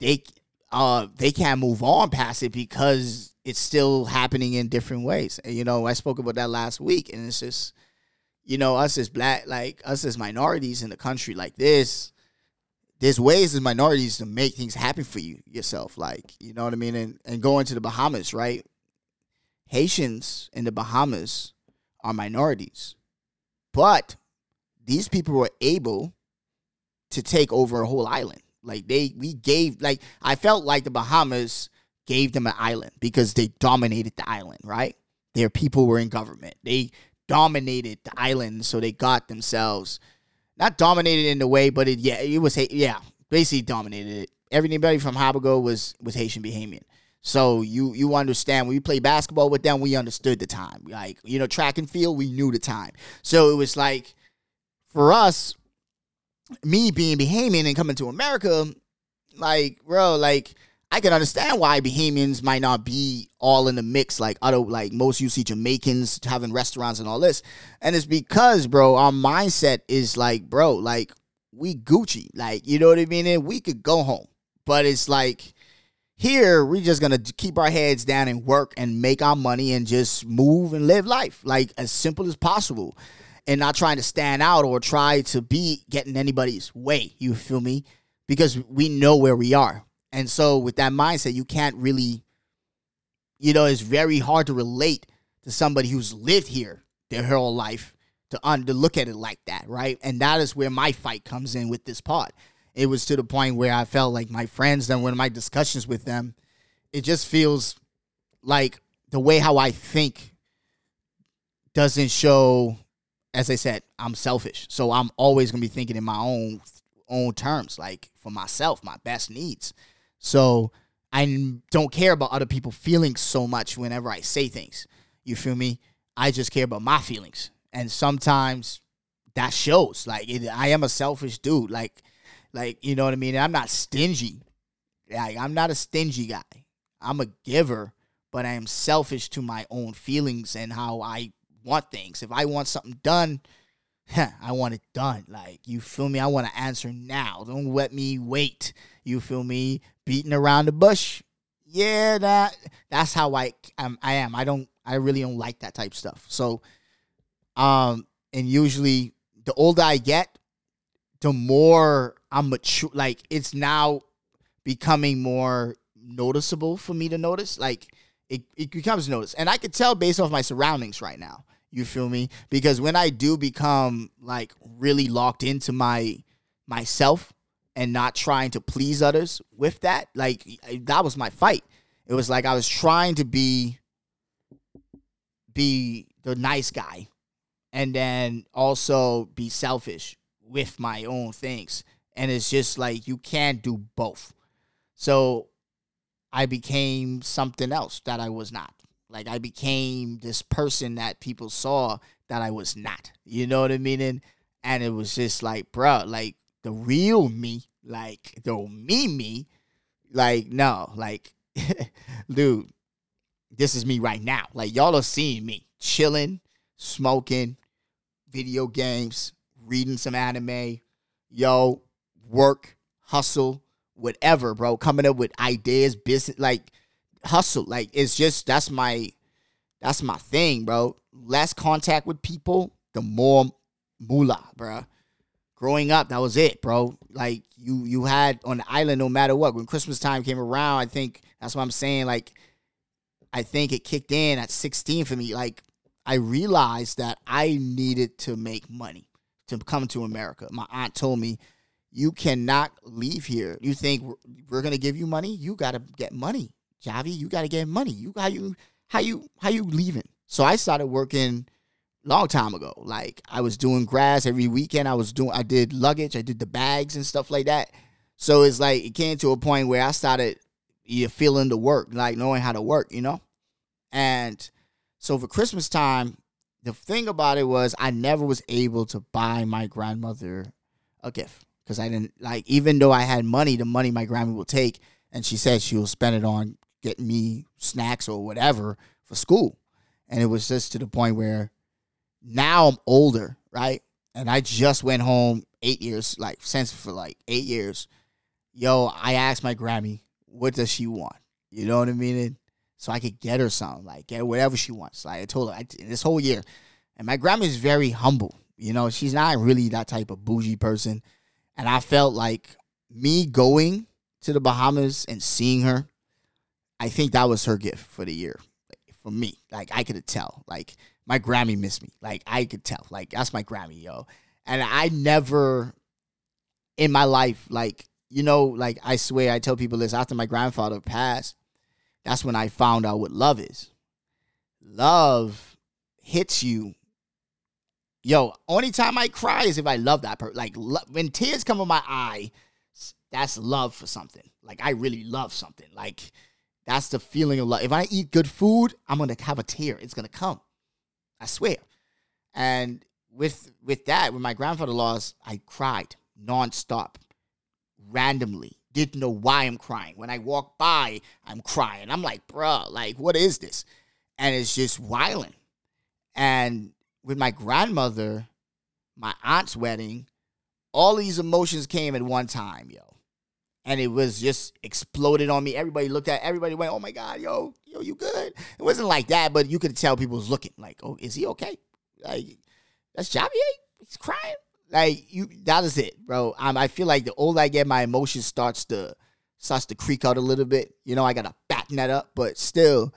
they uh they can't move on past it because it's still happening in different ways. And, you know, I spoke about that last week, and it's just you know us as black, like us as minorities in the country like this. There's ways as minorities to make things happen for you yourself, like you know what I mean, and and going to the Bahamas, right? Haitians in the Bahamas are minorities, but these people were able to take over a whole island. Like they, we gave, like I felt like the Bahamas gave them an island because they dominated the island. Right, their people were in government. They dominated the island, so they got themselves not dominated in the way, but it yeah, it was yeah, basically dominated it. Everybody from Abaco was was Haitian Bahamian. So you you understand when we play basketball with them, we understood the time. Like you know, track and field, we knew the time. So it was like for us, me being Bahamian and coming to America, like, bro, like, I can understand why Bahamians might not be all in the mix like other, like most you see Jamaicans having restaurants and all this. And it's because, bro, our mindset is like, bro, like, we Gucci. Like, you know what I mean? And we could go home. But it's like, here, we're just gonna keep our heads down and work and make our money and just move and live life. Like, as simple as possible and not trying to stand out or try to be getting anybody's way. You feel me? Because we know where we are. And so with that mindset, you can't really, you know, it's very hard to relate to somebody who's lived here their whole life to, un- to look at it like that, right? And that is where my fight comes in with this part. It was to the point where I felt like my friends, then when my discussions with them, it just feels like the way how I think doesn't show as I said, I'm selfish. So I'm always gonna be thinking in my own own terms, like for myself, my best needs. So I don't care about other people feeling so much whenever I say things. You feel me? I just care about my feelings. And sometimes that shows. Like it, I am a selfish dude. Like like you know what I mean? I'm not stingy. Like I'm not a stingy guy. I'm a giver, but I am selfish to my own feelings and how I want things. If I want something done, I want it done. Like, you feel me? I want to answer now. Don't let me wait. You feel me? Beating around the bush. Yeah, that that's how I um, I am. I don't I really don't like that type stuff. So um and usually the older I get, the more I'm mature like it's now becoming more noticeable for me to notice. Like it, it becomes noticed. And I could tell based off my surroundings right now. You feel me? Because when I do become like really locked into my myself and not trying to please others with that, like that was my fight. It was like I was trying to be be the nice guy and then also be selfish with my own things. And it's just like you can't do both. So I became something else that I was not. Like I became this person that people saw that I was not. You know what I mean? And, and it was just like, bruh, like the real me, like the me me, like no, like dude, this is me right now. Like y'all are seeing me chilling, smoking, video games, reading some anime, yo, work, hustle, whatever, bro. Coming up with ideas, business, like hustle. Like it's just that's my that's my thing, bro. Less contact with people, the more moolah, bro. Growing up, that was it, bro. Like you you had on the island no matter what. When Christmas time came around, I think that's what I'm saying. Like I think it kicked in at 16 for me. Like I realized that I needed to make money to come to America. My aunt told me, "You cannot leave here. You think we're, we're gonna give you money? You gotta get money, Javi. You gotta get money. You how you how you how you leaving?" So I started working long time ago. Like I was doing grass every weekend. I was doing I did luggage. I did the bags and stuff like that. So it's like it came to a point where I started you feeling the work, like knowing how to work, you know, and so for Christmas time, the thing about it was I never was able to buy my grandmother a gift because I didn't like even though I had money, the money my grandma will take, and she said she will spend it on getting me snacks or whatever for school, and it was just to the point where now I'm older, right, and I just went home eight years, like since for like eight years. Yo, I asked my Grammy, what does she want? You know what I mean? And so I could get her something, like get whatever she wants. Like I told her I, this whole year, and my grandma is very humble. You know, she's not really that type of bougie person, and I felt like me going to the Bahamas and seeing her, I think that was her gift for the year like, for me. Like I could tell, like my Grammy missed me. Like I could tell, like that's my Grammy, yo. And I never in my life, like you know, like I swear, I tell people this after my grandfather passed that's when I found out what love is. Love hits you. Yo, only time I cry is if I love that person. Like lo- when tears come in my eye, that's love for something. Like I really love something. Like that's the feeling of love. If I eat good food, I'm gonna have a tear. It's gonna come. I swear. And with with that, when my grandfather lost, I cried nonstop, randomly didn't know why I'm crying. When I walk by, I'm crying. I'm like, bruh, like, what is this? And it's just violent. And with my grandmother, my aunt's wedding, all these emotions came at one time, yo. And it was just exploded on me. Everybody looked at everybody went, oh my God, yo, yo, you good? It wasn't like that, but you could tell people was looking like, oh, is he okay? Like, that's Javier? He's crying. Like you, that is it, bro. Um, I feel like the older I get, my emotion starts to starts to creak out a little bit. You know, I gotta batten that up, but still,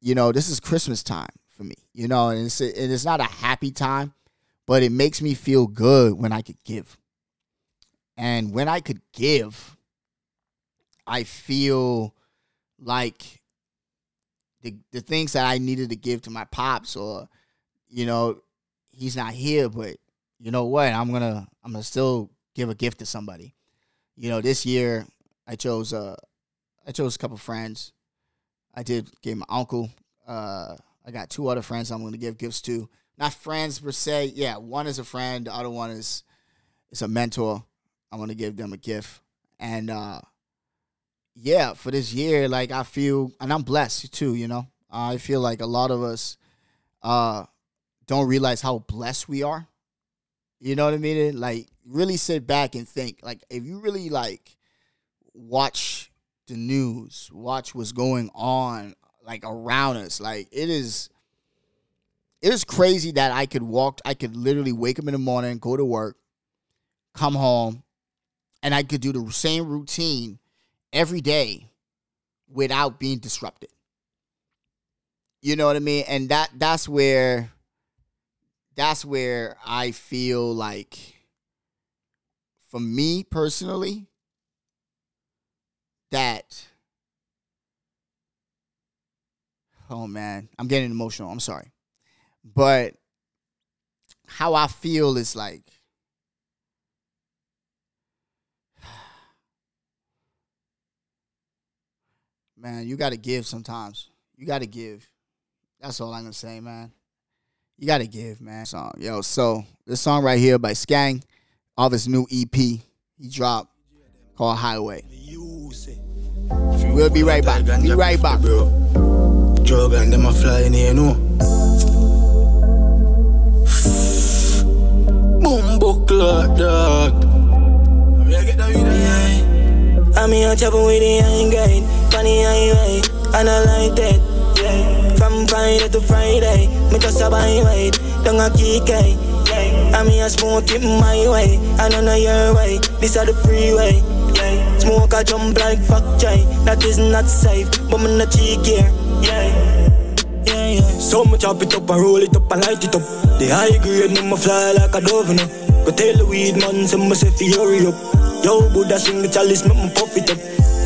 you know, this is Christmas time for me. You know, and it's and it's not a happy time, but it makes me feel good when I could give. And when I could give, I feel like the the things that I needed to give to my pops or you know, he's not here, but you know what? I'm gonna I'm gonna still give a gift to somebody. You know, this year I chose uh I chose a couple friends. I did give my uncle. Uh I got two other friends I'm gonna give gifts to. Not friends per se. Yeah, one is a friend, the other one is is a mentor. I'm gonna give them a gift. And uh yeah, for this year, like I feel and I'm blessed too, you know. I feel like a lot of us uh don't realize how blessed we are you know what I mean? Like really sit back and think. Like if you really like watch the news, watch what's going on like around us, like it is it is crazy that I could walk I could literally wake up in the morning, go to work, come home, and I could do the same routine every day without being disrupted. You know what I mean? And that that's where that's where I feel like, for me personally, that oh man, I'm getting emotional. I'm sorry. But how I feel is like man, you got to give sometimes. You got to give. That's all I'm gonna say, man. You got to give, man. Song, yo. So this song right here by Skeng, off his new EP, he dropped called Highway. We'll be right back. Be right back. Drug and them a flying here, no. Boom, buckler, dog. I'm here chopping with the iron guide. Funny highway, I like that. Yeah. From Friday to Friday, me just a buy wait. Don't a kick yeah. I'm here smoking my way, I know your way. This are the freeway. Yeah. Smoke a jump like fuck jay. That is not safe, but me not cheek here. Yeah. Yeah, yeah. So much chop it up and roll it up and light it up. The high grade, no me fly like a dove, know. Go tell the weed man, say me say fi hurry up. Yo, Buddha sing the chalice, make me puff it up.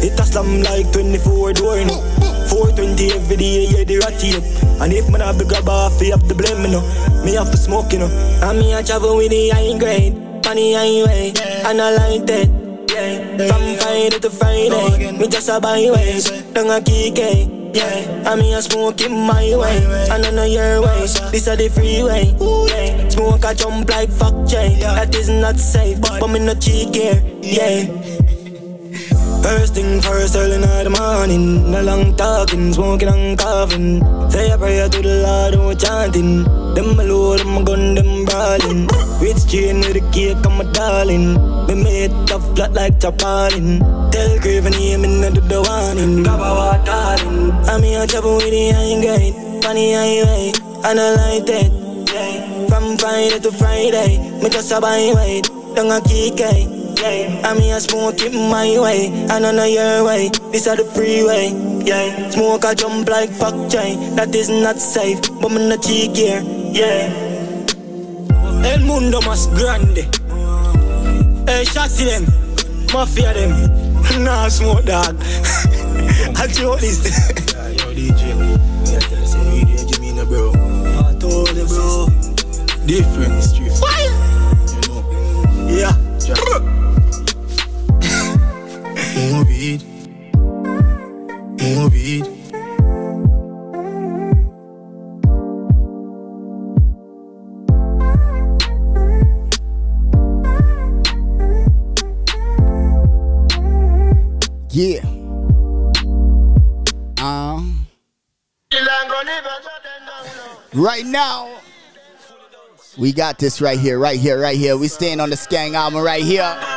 It a slam like 24 door, know. 420 every day, yeah, the ratty up. And if man have the grab off, you have the blame, you know. Me have to smoke, you know. And me a travel with the high grade, the highway, and I like that. Yeah. From Friday to Friday, me just a buy way, don't a kick yeah, I mean I smoke in my way, and I know your way. This are the freeway. Yeah. Smoke a jump like fuck Jay. That is not safe, but me not cheek here. Yeah. First thing first, early in the morning. No long talking, smoking and coughing. Say a prayer to the Lord, we chanting. Them load, them a gun, them brawling. Rich chain with a cake, I'm a darling. Me made tough flat like Chapalin. Tell Craven name and I do the warning. Gaba wa darling. I'm here chopping with the high grade. Funny highway, and I like that. From Friday to Friday, me just a buy wait. Don't a kick yeah. I'm here smoking my way, and I know your way. This are the freeway, yeah. Smoke a jump like fuck Jay. That is not safe, but me not here, yeah. El mundo más grande. Hey, shots them, mafia them. Nah, smoke dog. I joke this. Yo, DJ, me a tell you, say, video, give me no bro. I told you, bro. Different street. Fire. You know. Yeah. Weed. More weed. Yeah. Um. Right now, we got this right here, right here, right here. We staying on the Skeng album right here.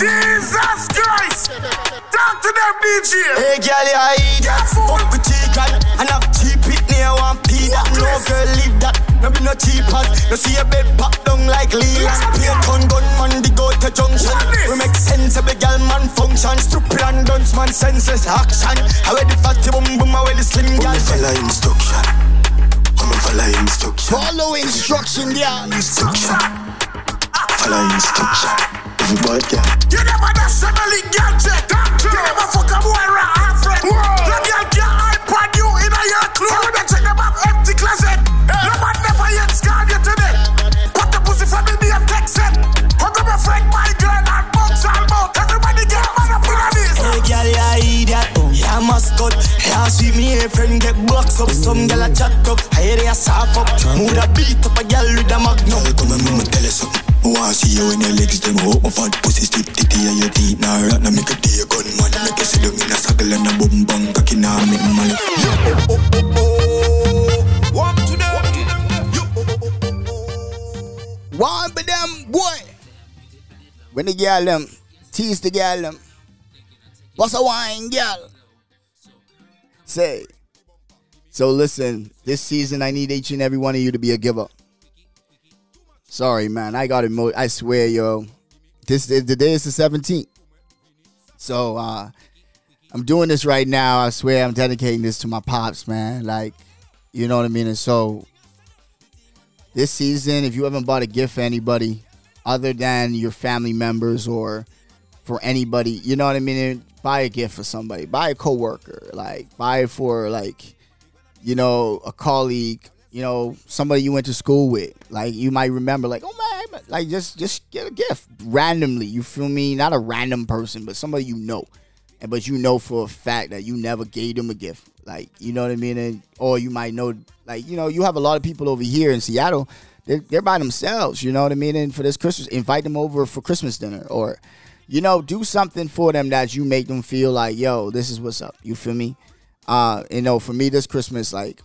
Jesus Christ. Talk to them, DJ. Hey, girl, you hide that. Fuck with chicken and have cheap it near one P. That no girl leave that. No be no cheap hot. No see a bed pop down like Leland. Pay a ton gun man, the go to junction. We make sense of the girl man function. Stupid and dunce man senses action. How the fatty boom boom, how the slim girl. Follow instruction. Come and follow instruction. Follow instruction, yeah. Instruction. Follow instruction. Every boy, yeah. You never nationally get jet. You never fuck a boy right half friend. The girl can't iPad you in a your clothes. You check them up empty closet. No man never yet scarred you today. Put the pussy be a text it. Hug up your friend, my girl, and girl, you idiot. Yeah, mascot. Yeah, see me, a friend get boxed up. Some girl a chat up. I hear they a soft up. Mood a beat up a girl with a magnum. Girl, come and me tell you something. I wanna see you when your legs them up. My fat pussy stiff titty and your teeth now rat. Now make a day a gun man. Make you sit down in a circle and a boom bang cocky now make me money. One of them, boy. When the girl them, tease the girl them. What's a wine, girl? Say. So listen, this season I need each and every one of you to be a giver. Sorry, man. I got emo. I swear, yo. This is the day is the 17th. So uh I'm doing this right now. I swear I'm dedicating this to my pops, man. Like, you know what I mean? And so this season, if you haven't bought a gift for anybody other than your family members or for anybody, you know what I mean? Buy a gift for somebody. Buy a coworker. Like buy for like, you know, a colleague, you know, somebody you went to school with. Like you might remember, like, oh man, like just just get a gift randomly. You feel me? Not a random person, but somebody you know. And but you know for a fact that you never gave them a gift. Like, you know what I mean? And or you might know like, you know, you have a lot of people over here in Seattle. They're, they're by themselves, you know what I mean? And for this Christmas, invite them over for Christmas dinner or, you know, do something for them that you make them feel like, yo, this is what's up. You feel me? Uh, you know, for me this Christmas, like,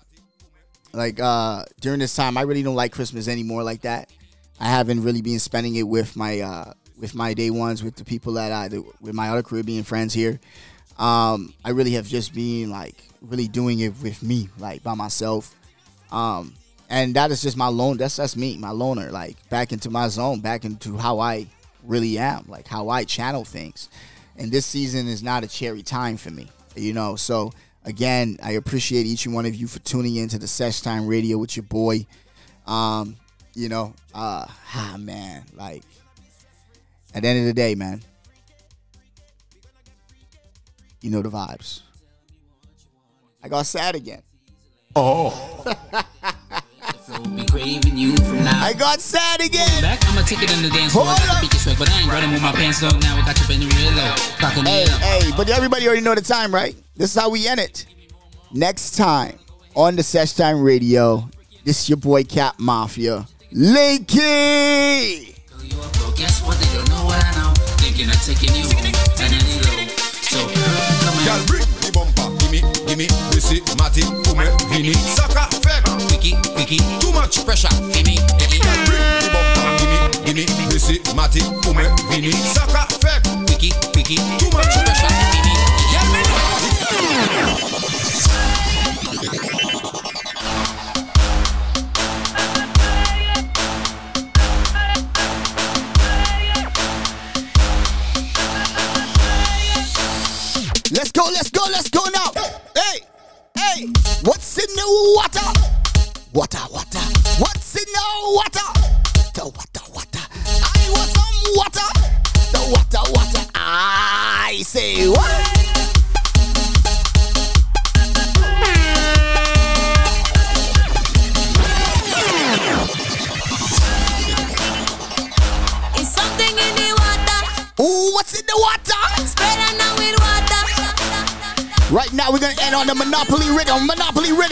like uh during this time, I really don't like Christmas anymore like that. I haven't really been spending it with my uh with my day ones, with the people that I with my other Caribbean friends here. Um, I really have just been like really doing it with me, like by myself. Um, and that is just my lone. That's that's me, my loner. Like back into my zone, back into how I really am, like how I channel things. And this season is not a cherry time for me, you know. So again, I appreciate each and one of you for tuning into the Sesh Time Radio with your boy. Um, you know, uh, ah man, like at the end of the day, man, you know the vibes. I got sad again. Oh. I got sad again. Back, I'ma take it in the dance floor. I got the beat sweat, but I ain't running with my pants up now. We got you bending real low. Cocking Hey, hey, but everybody already know the time, right? This is how we end it. Next time on the Sesh Time Radio, this is your boy Cap Mafia, Linky. But guess Mimi, Missy, Mati, Koumen, Vini Saka, Fek, Wiki, Wiki Too much pressure, Fini, Eki Mimi, Missy, Mati, Koumen, Vini Saka, Fek, Wiki, Wiki Too much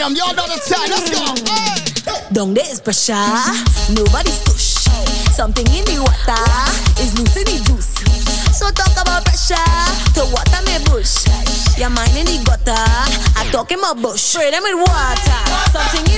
Monopoly rhythm. Y'all know. Let's go. Hey. Down there is pressure. Nobody's push. Something in the water is loose in the juice. So talk about pressure. To water me bush. Your mind in the gutter. I talk in my bush. Spray them with water. Something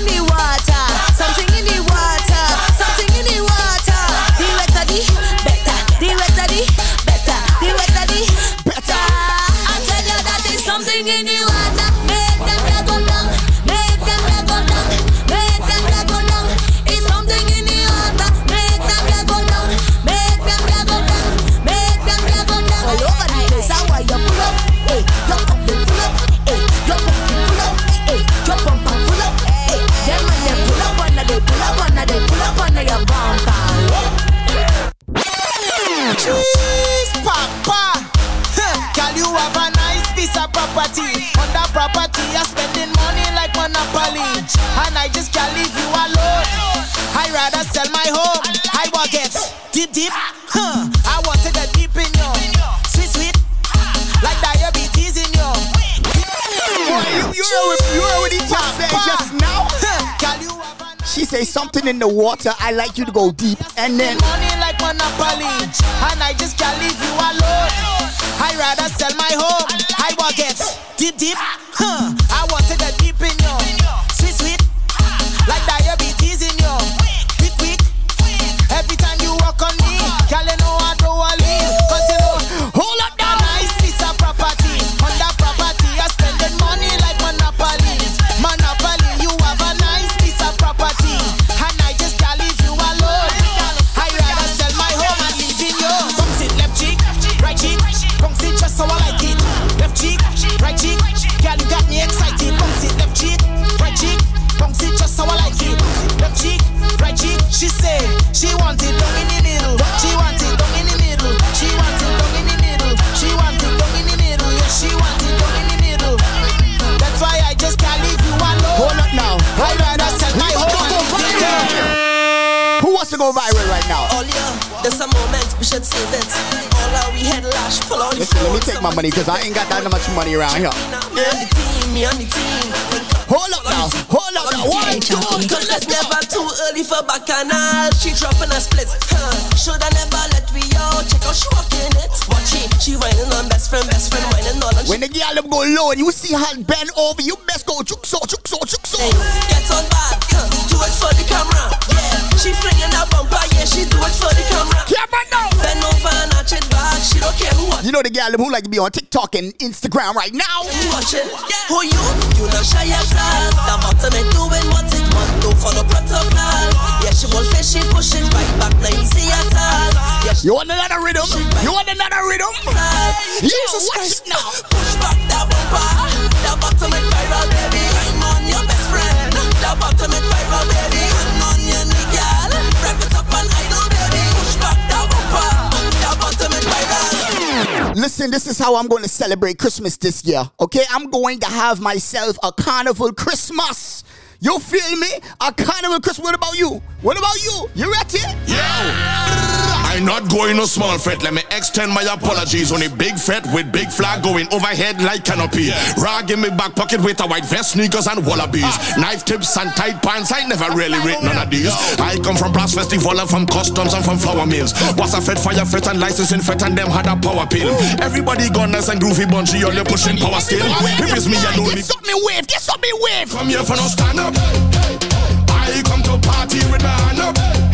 something in the water. I like you to go deep, and then money like Monopoly, and I just can't leave you alone. I rather sell my home. I want get deep, deep. Money because I ain't got that much money around here. Me on the team, me on the team. Hold up now. Hold up now. One, two, Cause it's never too early for bacchanal. She dropping a split. Huh. Shoulda never let me out. Check out she walking it. Watch she, whining on best friend, best friend whining all on. When the girl them go low and you see her bend over, you best go juk so, You know the them who like to be on TikTok and Instagram right now. Who you? You not shy at all. The doing what it want. Don't follow protocol. Yeah, she will fish, she pushing right back. Not easy at all. Yeah, You want another rhythm? You want another rhythm? Jesus Christ, now. Listen, this is how I'm going to celebrate Christmas this year. Okay, I'm going to have myself a carnival Christmas. You feel me? A carnival Christmas. What about you? What about you? You ready? I not going no small fret. Let me extend my apologies on a big fret with big flag going overhead like canopy. Rag in me back pocket with a white vest, sneakers and wallabies. Ah. Knife tips and tight pants. I never really rate none of these. I come from brass festival and from customs and from flour mills. Was a fed fire fret and licensing fret and them had a power pill. Everybody gone nice and groovy bunchy, all you pushing power still. If it's me alone, Get something wave. Get something wave. Come here for no stand up. I come to party with my hand up.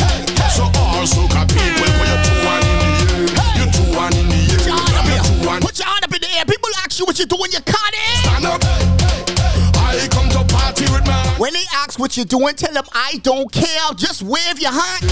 So all soca people put your two one in the air. You two one in the air. Put your You two one. Put your hand up in the air. People ask you what you doing. You can't eh? Stand up. I come to party with my. When they ask what you're doing, tell them I don't care. Just wave your hand.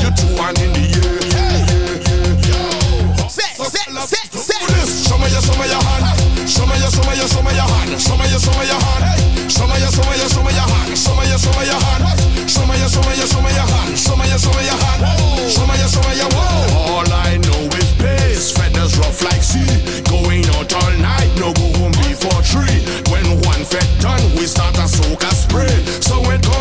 You two one in the air. Set, set, set, set. Show me your, show me your hand. Show me your, show me your, show me your hand. Show me your, show me your hand. Show me your, show me your, show me your hand. Show me your, show me your hand. Show me your, show me your, show me your hand. Show me your, show me your hand. Show me your, show me your whoa. All I know is pace. Feathers rough like sea. Going out all night. No go home before three. When one fed done, we start a soca spray. So go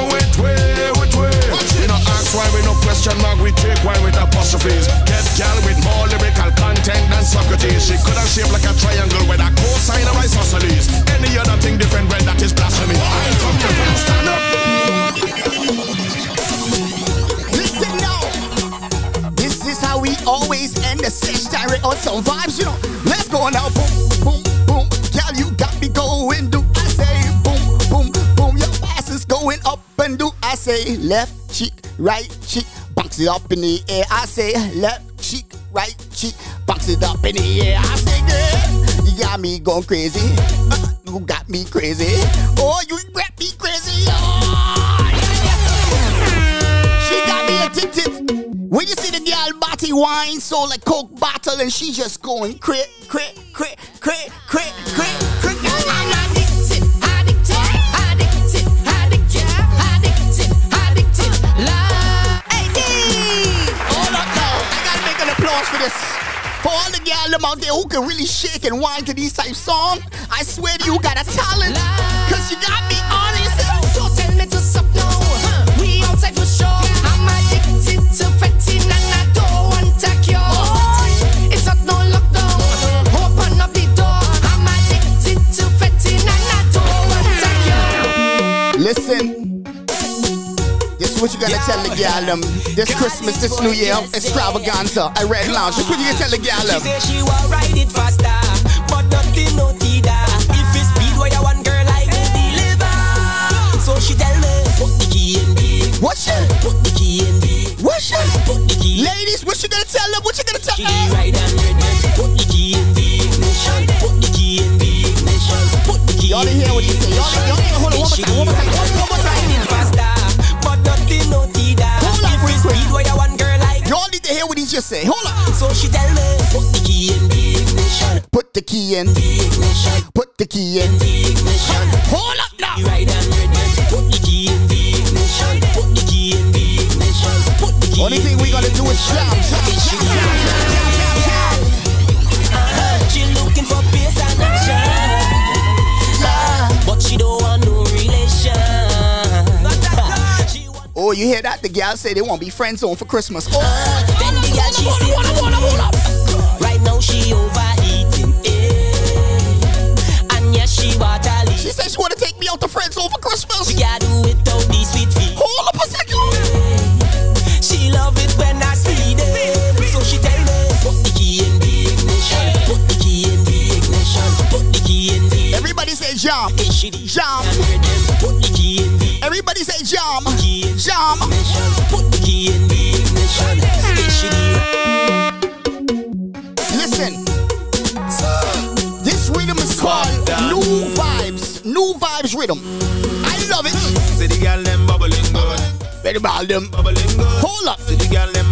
take why with apostrophes. Get gal with more lyrical content than Socrates. She could have shaped like a triangle with a cosine of isosceles. Any other thing different when that is blasphemy. I come from stand up. Listen now. This is how we always end the session on some vibes, you know. Let's go now. Boom. I say left cheek, right cheek, bounce it up in the air. I say left cheek, right cheek, bounce it up in the air. I say girl, you got me going crazy. Uh, you got me crazy. Oh, you got me crazy. Oh, she got me addicted. When you see the girl body wine, so like Coke bottle, and she just going crit, crit, crit, crit, crit, crit, crit. I'm applause for all the girl them out there who can really shake and whine to these type song, I swear to you got a talent. Cause you got me honest. Don't tell me to stop now. Huh. We outside for sure. I'm addicted to fetting what you gotta tell the um, girl them. This Christmas, this New Year, extravaganza, a red lounge. What you gotta tell the girl She them. say she want ride it faster, but nothing no tida. If it's speed where you want girl, I will deliver. So she tell me, put the key in the, What she? put the key in the, What she? put the key. Ladies, what you gonna tell them? What you gonna tell She them? ride and ready. Put the key in the ignition. Put the key in the ignition. Put the key Y'all in didn't hear what he said. Y'all didn't- didn't- hold on, one more She time, one more time, one more time. to hear what he just said. Hold on. So she tell me, put the key in the ignition. Put the key in. The ignition. Put the key in. The ignition. Hold up now. Right and ready. Put the key in the ignition. Put the key in the ignition. Put the key Only thing we gotta do is shout, shout, shout, shout. Oh, you hear that? The gal say they won't be friends on for Christmas. Oh. Then the girl she say right now she overeating, eh? And yes, she water. She says she wanna take me out to friends for Christmas. We gotta do it without these sweet feet. Hold up a second. She love it when I speed it, so she tell me, put the key in the ignition, put the key in the ignition, put the key in the. Everybody say jump, jump. Put the key in the Everybody say jump, jump. Put the key in the ignition. Listen, this rhythm is called New Vibes. New Vibes rhythm. I love it. See the girl them bubbling good. Very ball them. Hold up. See the girl them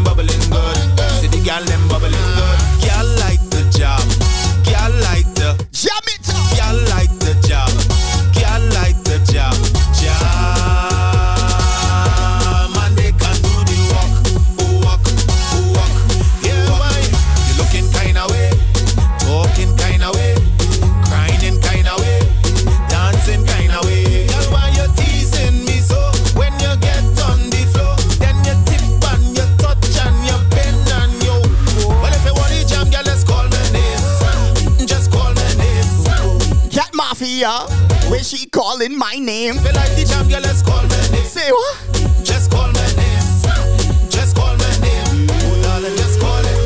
Mafia, where she calling my name? Feel like the jam, girl, let's call my name. Say what? Just call my name. Just call my name. Oh, darling, just call it.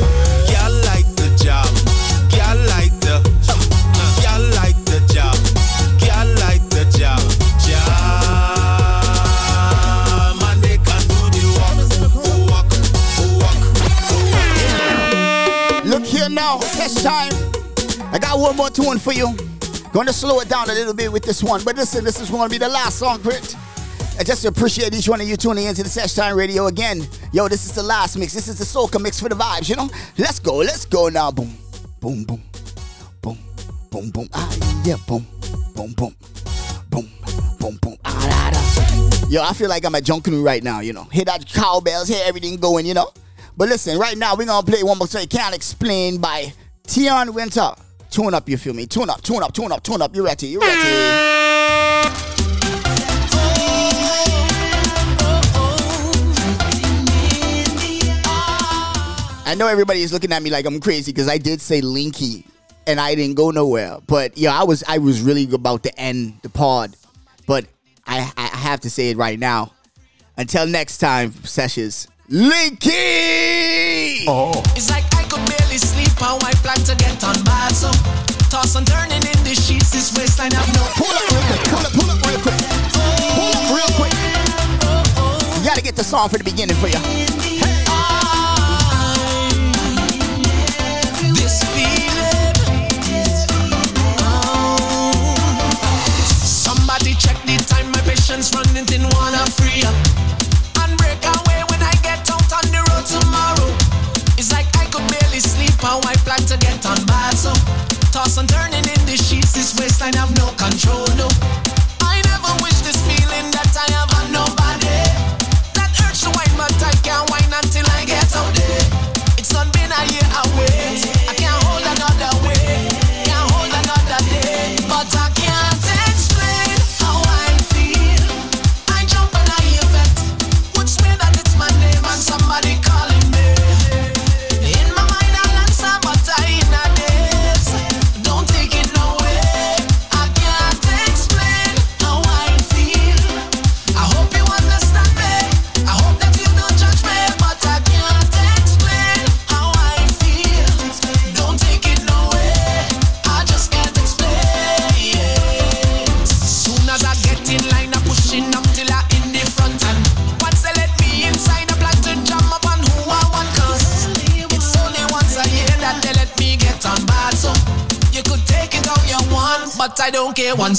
Girl like the job. Girl like the. Girl like the job. Girl like the job. Look here now, test time. I got one more tune for you. Gonna slow it down a little bit with this one, but listen, this is gonna be the last song, Grit. I just appreciate each one of you tuning into the Sesh Time Radio again. Yo, this is the last mix. This is the soca mix for the vibes, you know? Let's go, let's go now. Boom, boom, boom, boom, boom, boom. Ah, yeah, boom, boom, boom, boom, boom, boom. Ah, da, da. Yo, I feel like I'm at Junkanoo right now, you know? Hear that cowbells, hear everything going, you know? But listen, right now we're gonna play one more so you can't explain by Tian Winter. Tune up, you feel me? Tune up, tune up, tune up, tune up. You ready? You ready? I know everybody is looking at me like I'm crazy because I did say Linky and I didn't go nowhere. But yeah, I was I was really about to end the pod. But I I have to say it right now. Until next time, sessions. Linky! Oh. Like how I plan to get on bad so toss and turning in the sheets this waistline have no Pull up real quick, pull up, pull up real quick. Pull up real quick. You gotta get the song for the beginning for you. Waistline have no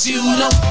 you know.